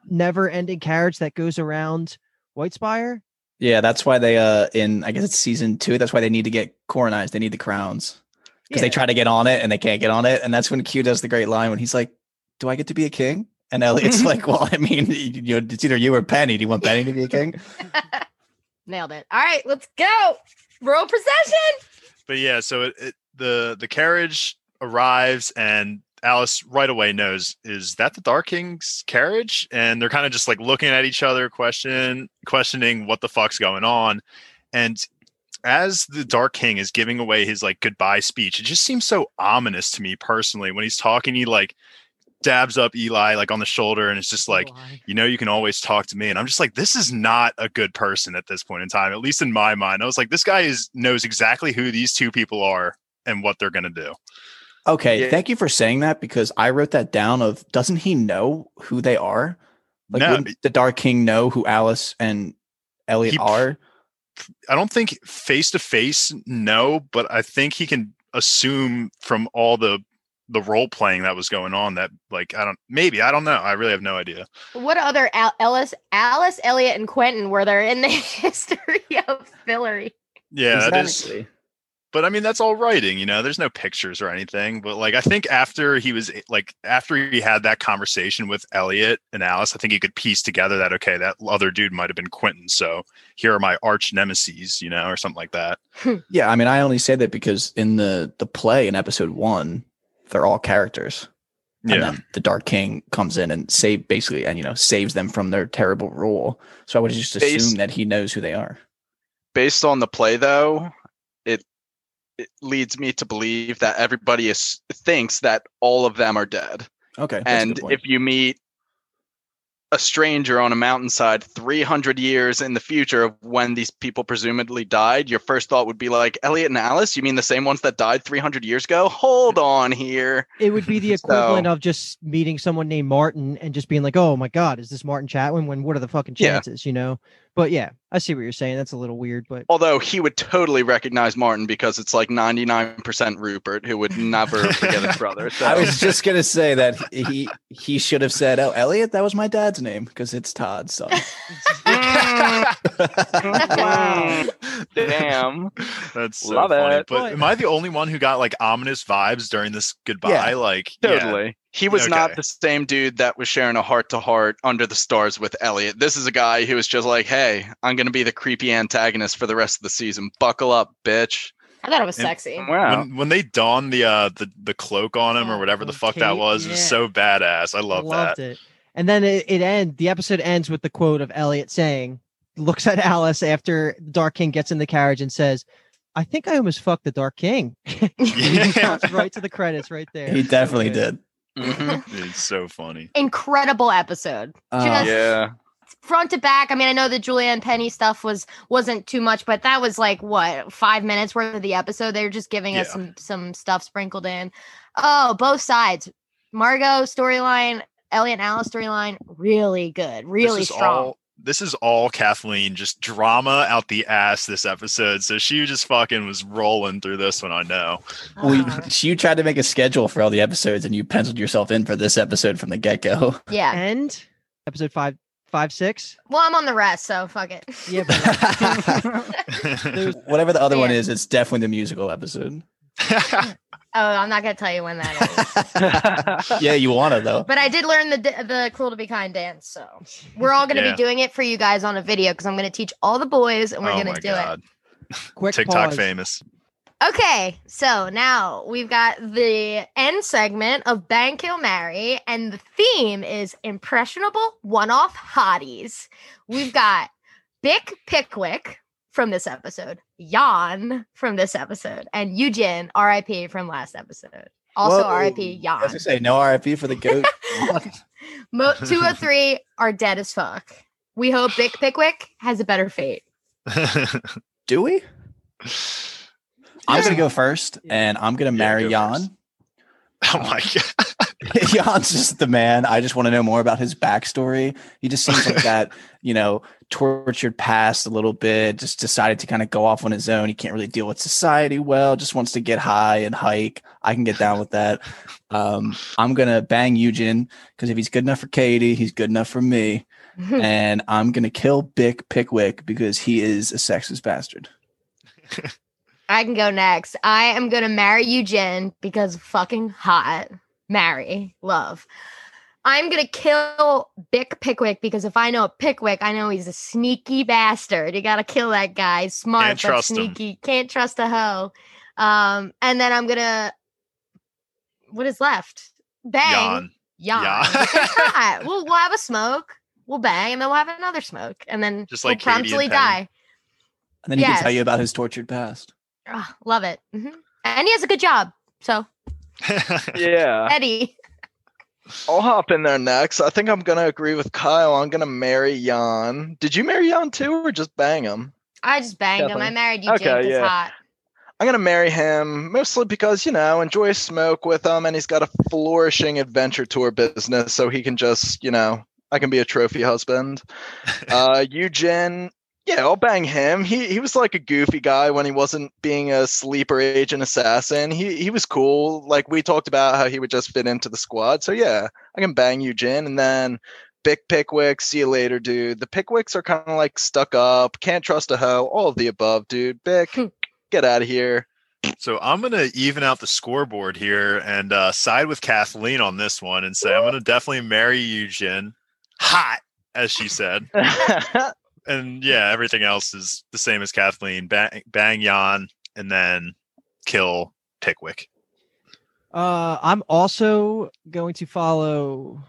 never-ending carriage that goes around Whitespire? Yeah, that's why they uh in I guess it's season two. That's why they need to get coronized. They need the crowns because they try to get on it and they can't get on it. And that's when Q does the great line when he's like, "Do I get to be a king?" And Elliot's like, "Well, I mean, you, you know, it's either you or Penny. Do you want Penny to be a king?" Nailed it. All right, let's go. Royal procession. but yeah, so it, it the the carriage arrives and Alice right away knows is that the Dark King's carriage, and they're kind of just like looking at each other, question questioning what the fuck's going on, and as the Dark King is giving away his like goodbye speech, it just seems so ominous to me personally when he's talking. He like dabs up Eli like on the shoulder, and it's just like you know, you can always talk to me. And I'm just like, this is not a good person at this point in time, at least in my mind. I was like, this guy is knows exactly who these two people are and what they're gonna do. Okay, Yeah. thank you for saying that because I wrote that down. Of doesn't he know who they are? Like, No. the Dark King know who Alice and Elliot He- are? I don't think face to face, no, but I think he can assume from all the the role playing that was going on that like I don't maybe I don't know. I really have no idea. What other Al- Ellis, Alice, Elliot, and Quentin were there in the history of Fillory? Yeah, that is Exactly. But I mean that's all writing, you know. There's no pictures or anything. But like I think after he was like after he had that conversation with Elliot and Alice, I think he could piece together that okay, that other dude might have been Quentin. So here are my arch nemesis, you know, or something like that. Hmm. Yeah, I mean, I only say that because in the the play in episode one, they're all characters. And Yeah. then the Dark King comes in and save basically and you know saves them from their terrible rule. So I would just assume Based- that he knows who they are. Based on the play, though, it it leads me to believe that everybody is thinks that all of them are dead. Okay, and if you meet a stranger on a mountainside 300 years in the future of when these people presumably died your first thought would be like elliot and alice you mean the same ones that died 300 years ago hold on here It would be the equivalent So- of just meeting someone named Martin and just being like, "Oh my God, is this Martin Chatwin?" When what are the fucking Yeah. chances, you know? But yeah, I see what you're saying. That's a little weird, but although he would totally recognize martin because it's like 99% rupert who would never forget his brother so I was just gonna say that he he should have said, "Oh, Elliot, that was my dad's name because it's Todd's son." wow damn That's so Love funny. it. But But- am I the only one who got like ominous vibes during this goodbye? Yeah, like yeah. Totally. He was not the same dude that was sharing a heart to heart under the stars with Elliot. This is a guy who was just like, hey, I'm going to be the creepy antagonist for the rest of the season. Buckle up, bitch. I thought it was And- sexy. Wow. When, when they donned the uh the, the cloak on him or Oh, whatever the the fuck that cape, was, it was so badass. I love loved that. it. And then it, it end the episode ends with the quote of Elliot saying, looks at Alice after Dark King gets in the carriage and says, I think I almost fucked the Dark King. Yeah. Comes right to the credits right there. He definitely Okay. did. Mhm. It's so funny. Incredible episode. Uh, Just Yeah. front to back. I mean, I know the Julianne Penny stuff was wasn't too much, but that was like what five minutes worth of the episode. They were just giving us some some stuff sprinkled in. Oh, both sides. Margot storyline, Elliot and Alice storyline, really good, really this is strong. All, this is all Kathleen, just drama out the ass this episode. So she just fucking was rolling through this one. I know. Well, you, Uh, you tried to make a schedule for all the episodes, and you penciled yourself in for this episode from the get go. yeah. And episode five, five, six. Well, I'm on the rest, so fuck it. Yeah, but Whatever the other one is, it's definitely the musical episode. Oh, I'm not gonna tell you when that is. yeah, you want to though. But I did learn the d- the cruel to be kind dance, so we're all gonna Yeah. be doing it for you guys on a video because I'm gonna teach all the boys and we're oh gonna my do god. quick TikTok pause. famous. Okay, so now we've got the end segment of Bang Kill Marry, and the theme is impressionable one-off hotties. We've got Bick Pickwick from this episode, Jan from this episode, and Eugen, RIP from last episode. Also, Whoa. RIP I was Jan. gonna say no RIP for the goat. Mo- two or three are dead as fuck. We hope Bick Pickwick has a better fate. Do we? I'm gonna go first, and I'm gonna Yeah, marry go Jan. first. oh my god. Jan's just the man. I just want to know more about his backstory. He just seems like that, you know, tortured past a little bit, just decided to kind of go off on his own. He can't really deal with society well, just wants to get high and hike. I can get down with that. Um, I'm going to bang Eugen because if he's good enough for Kady, he's good enough for me. and I'm going to kill Bick Pickwick because he is a sexist bastard. I can go next. I am gonna marry Eugen because fucking hot. Marry, love. I'm gonna kill Bick Pickwick because if I know Pickwick, I know he's a sneaky bastard. You gotta kill that guy. Smart Can't but trust him. sneaky. Can't trust a hoe. Um, and then I'm gonna what is left? Bang. Because they're hot. we'll we'll have a smoke. We'll bang, and then we'll have another smoke, and then Just like we'll like and promptly die. And then he can tell you about his tortured past. Ah, love it. hmm And he has a good job. So Yeah. Eddie. I'll hop in there next. I think I'm gonna agree with Kyle. I'm gonna marry Jan. Did you marry Jan too, or just bang him? I just banged him. I married you, Okay, Jake. Yeah. hot. I'm gonna marry him mostly because you know enjoy smoke with him, and he's got a flourishing adventure tour business, so he can just you know I can be a trophy husband. Uh, Eugen, yeah, I'll bang him. He he was like a goofy guy when he wasn't being a sleeper agent assassin. He he was cool. Like we talked about how he would just fit into the squad. So yeah, I can bang Eugen, and then. Bick Pickwick, see you later, dude. The Pickwicks are kind of like stuck up, can't trust a hoe, all of the above, dude. Bick, get out of here. So I'm gonna even out the scoreboard here and uh, side with Kathleen on this one and say I'm gonna definitely marry Eugen, hot as she said, and yeah, everything else is the same as Kathleen. Bang, bang Jan, and then kill Pickwick. Uh, I'm also going to follow.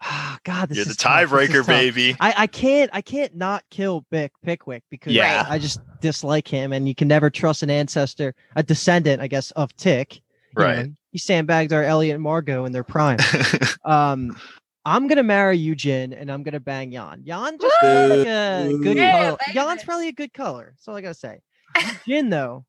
Ah, God, this You're the is tough. This is tiebreaker, baby. I, I can't I can't not kill Bick Pickwick because Yeah. I just dislike him, and you can never trust an ancestor, a descendant, I guess, of Tick. You Right. know, he sandbagged our Elliot and Margot in their prime. um, I'm gonna marry you, Jin, and I'm gonna bang Jan. Jan just seems like a good Yeah, color. bang Jan's it. probably a good color. That's all I gotta say. Jin though,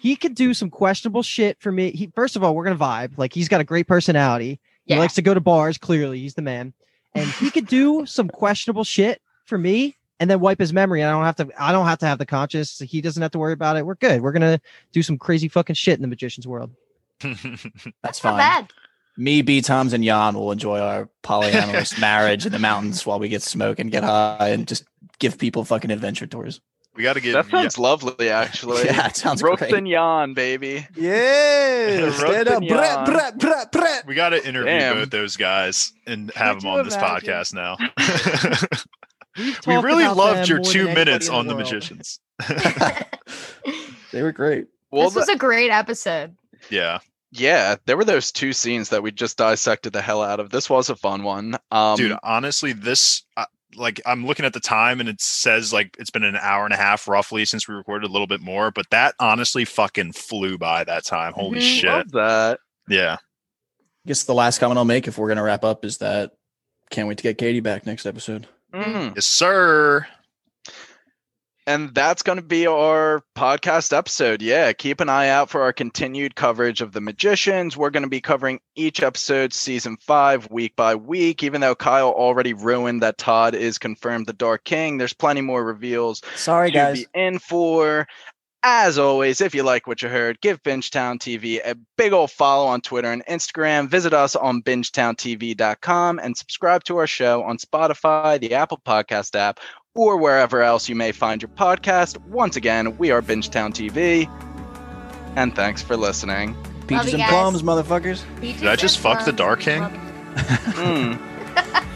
he could do some questionable shit for me. He first of all, we're gonna vibe. Like he's got a great personality. He Yeah. likes to go to bars. Clearly, he's the man, and he could do some questionable shit for me, and then wipe his memory. And I don't have to. I don't have to have the conscious. He doesn't have to worry about it. We're good. We're gonna do some crazy fucking shit in the magician's world. That's Not fine. Bad. Me, B Toms, and Jan will enjoy our polyamorous marriage in the mountains while we get smoke and get high and just give people fucking adventure tours. we got to get That sounds lovely, actually. Yeah, it sounds Roast great. and yawn, baby. Yeah, Roast stand up, and brat, yawn. brat, brat, brat. we got to interview Damn. both those guys and have Could them on this imagine? podcast now. We've we talked really loved your two minutes anybody on the world. magicians. They were great. Well, this was a great episode. yeah. Yeah, there were those two scenes that we just dissected the hell out of. This was a fun one. Um, Dude, honestly, this uh, like I'm looking at the time and it says like it's been an hour and a half roughly since we recorded a little bit more, but that honestly fucking flew by that time. Holy Mhm. shit. love that. Yeah. I guess the last comment I'll make if we're gonna wrap up is that can't wait to get Kady back next episode. Mm. Yes, sir. And that's going to be our podcast episode. Yeah, keep an eye out for our continued coverage of The Magicians. We're going to be covering each episode, season five, week by week. Even though Kyle already ruined that Todd is confirmed the Dark King, there's plenty more reveals Sorry, guys. be in for. As always, if you like what you heard, give Bingetown TV a big old follow on Twitter and Instagram. Visit us on bingetowntv.com and subscribe to our show on Spotify, the Apple Podcast app, or wherever else you may find your podcast. Once again, we are Bingetown TV. And thanks for listening. Peaches and guys. plums, motherfuckers. Peaches Did I just and fuck the. Dark King? Hmm.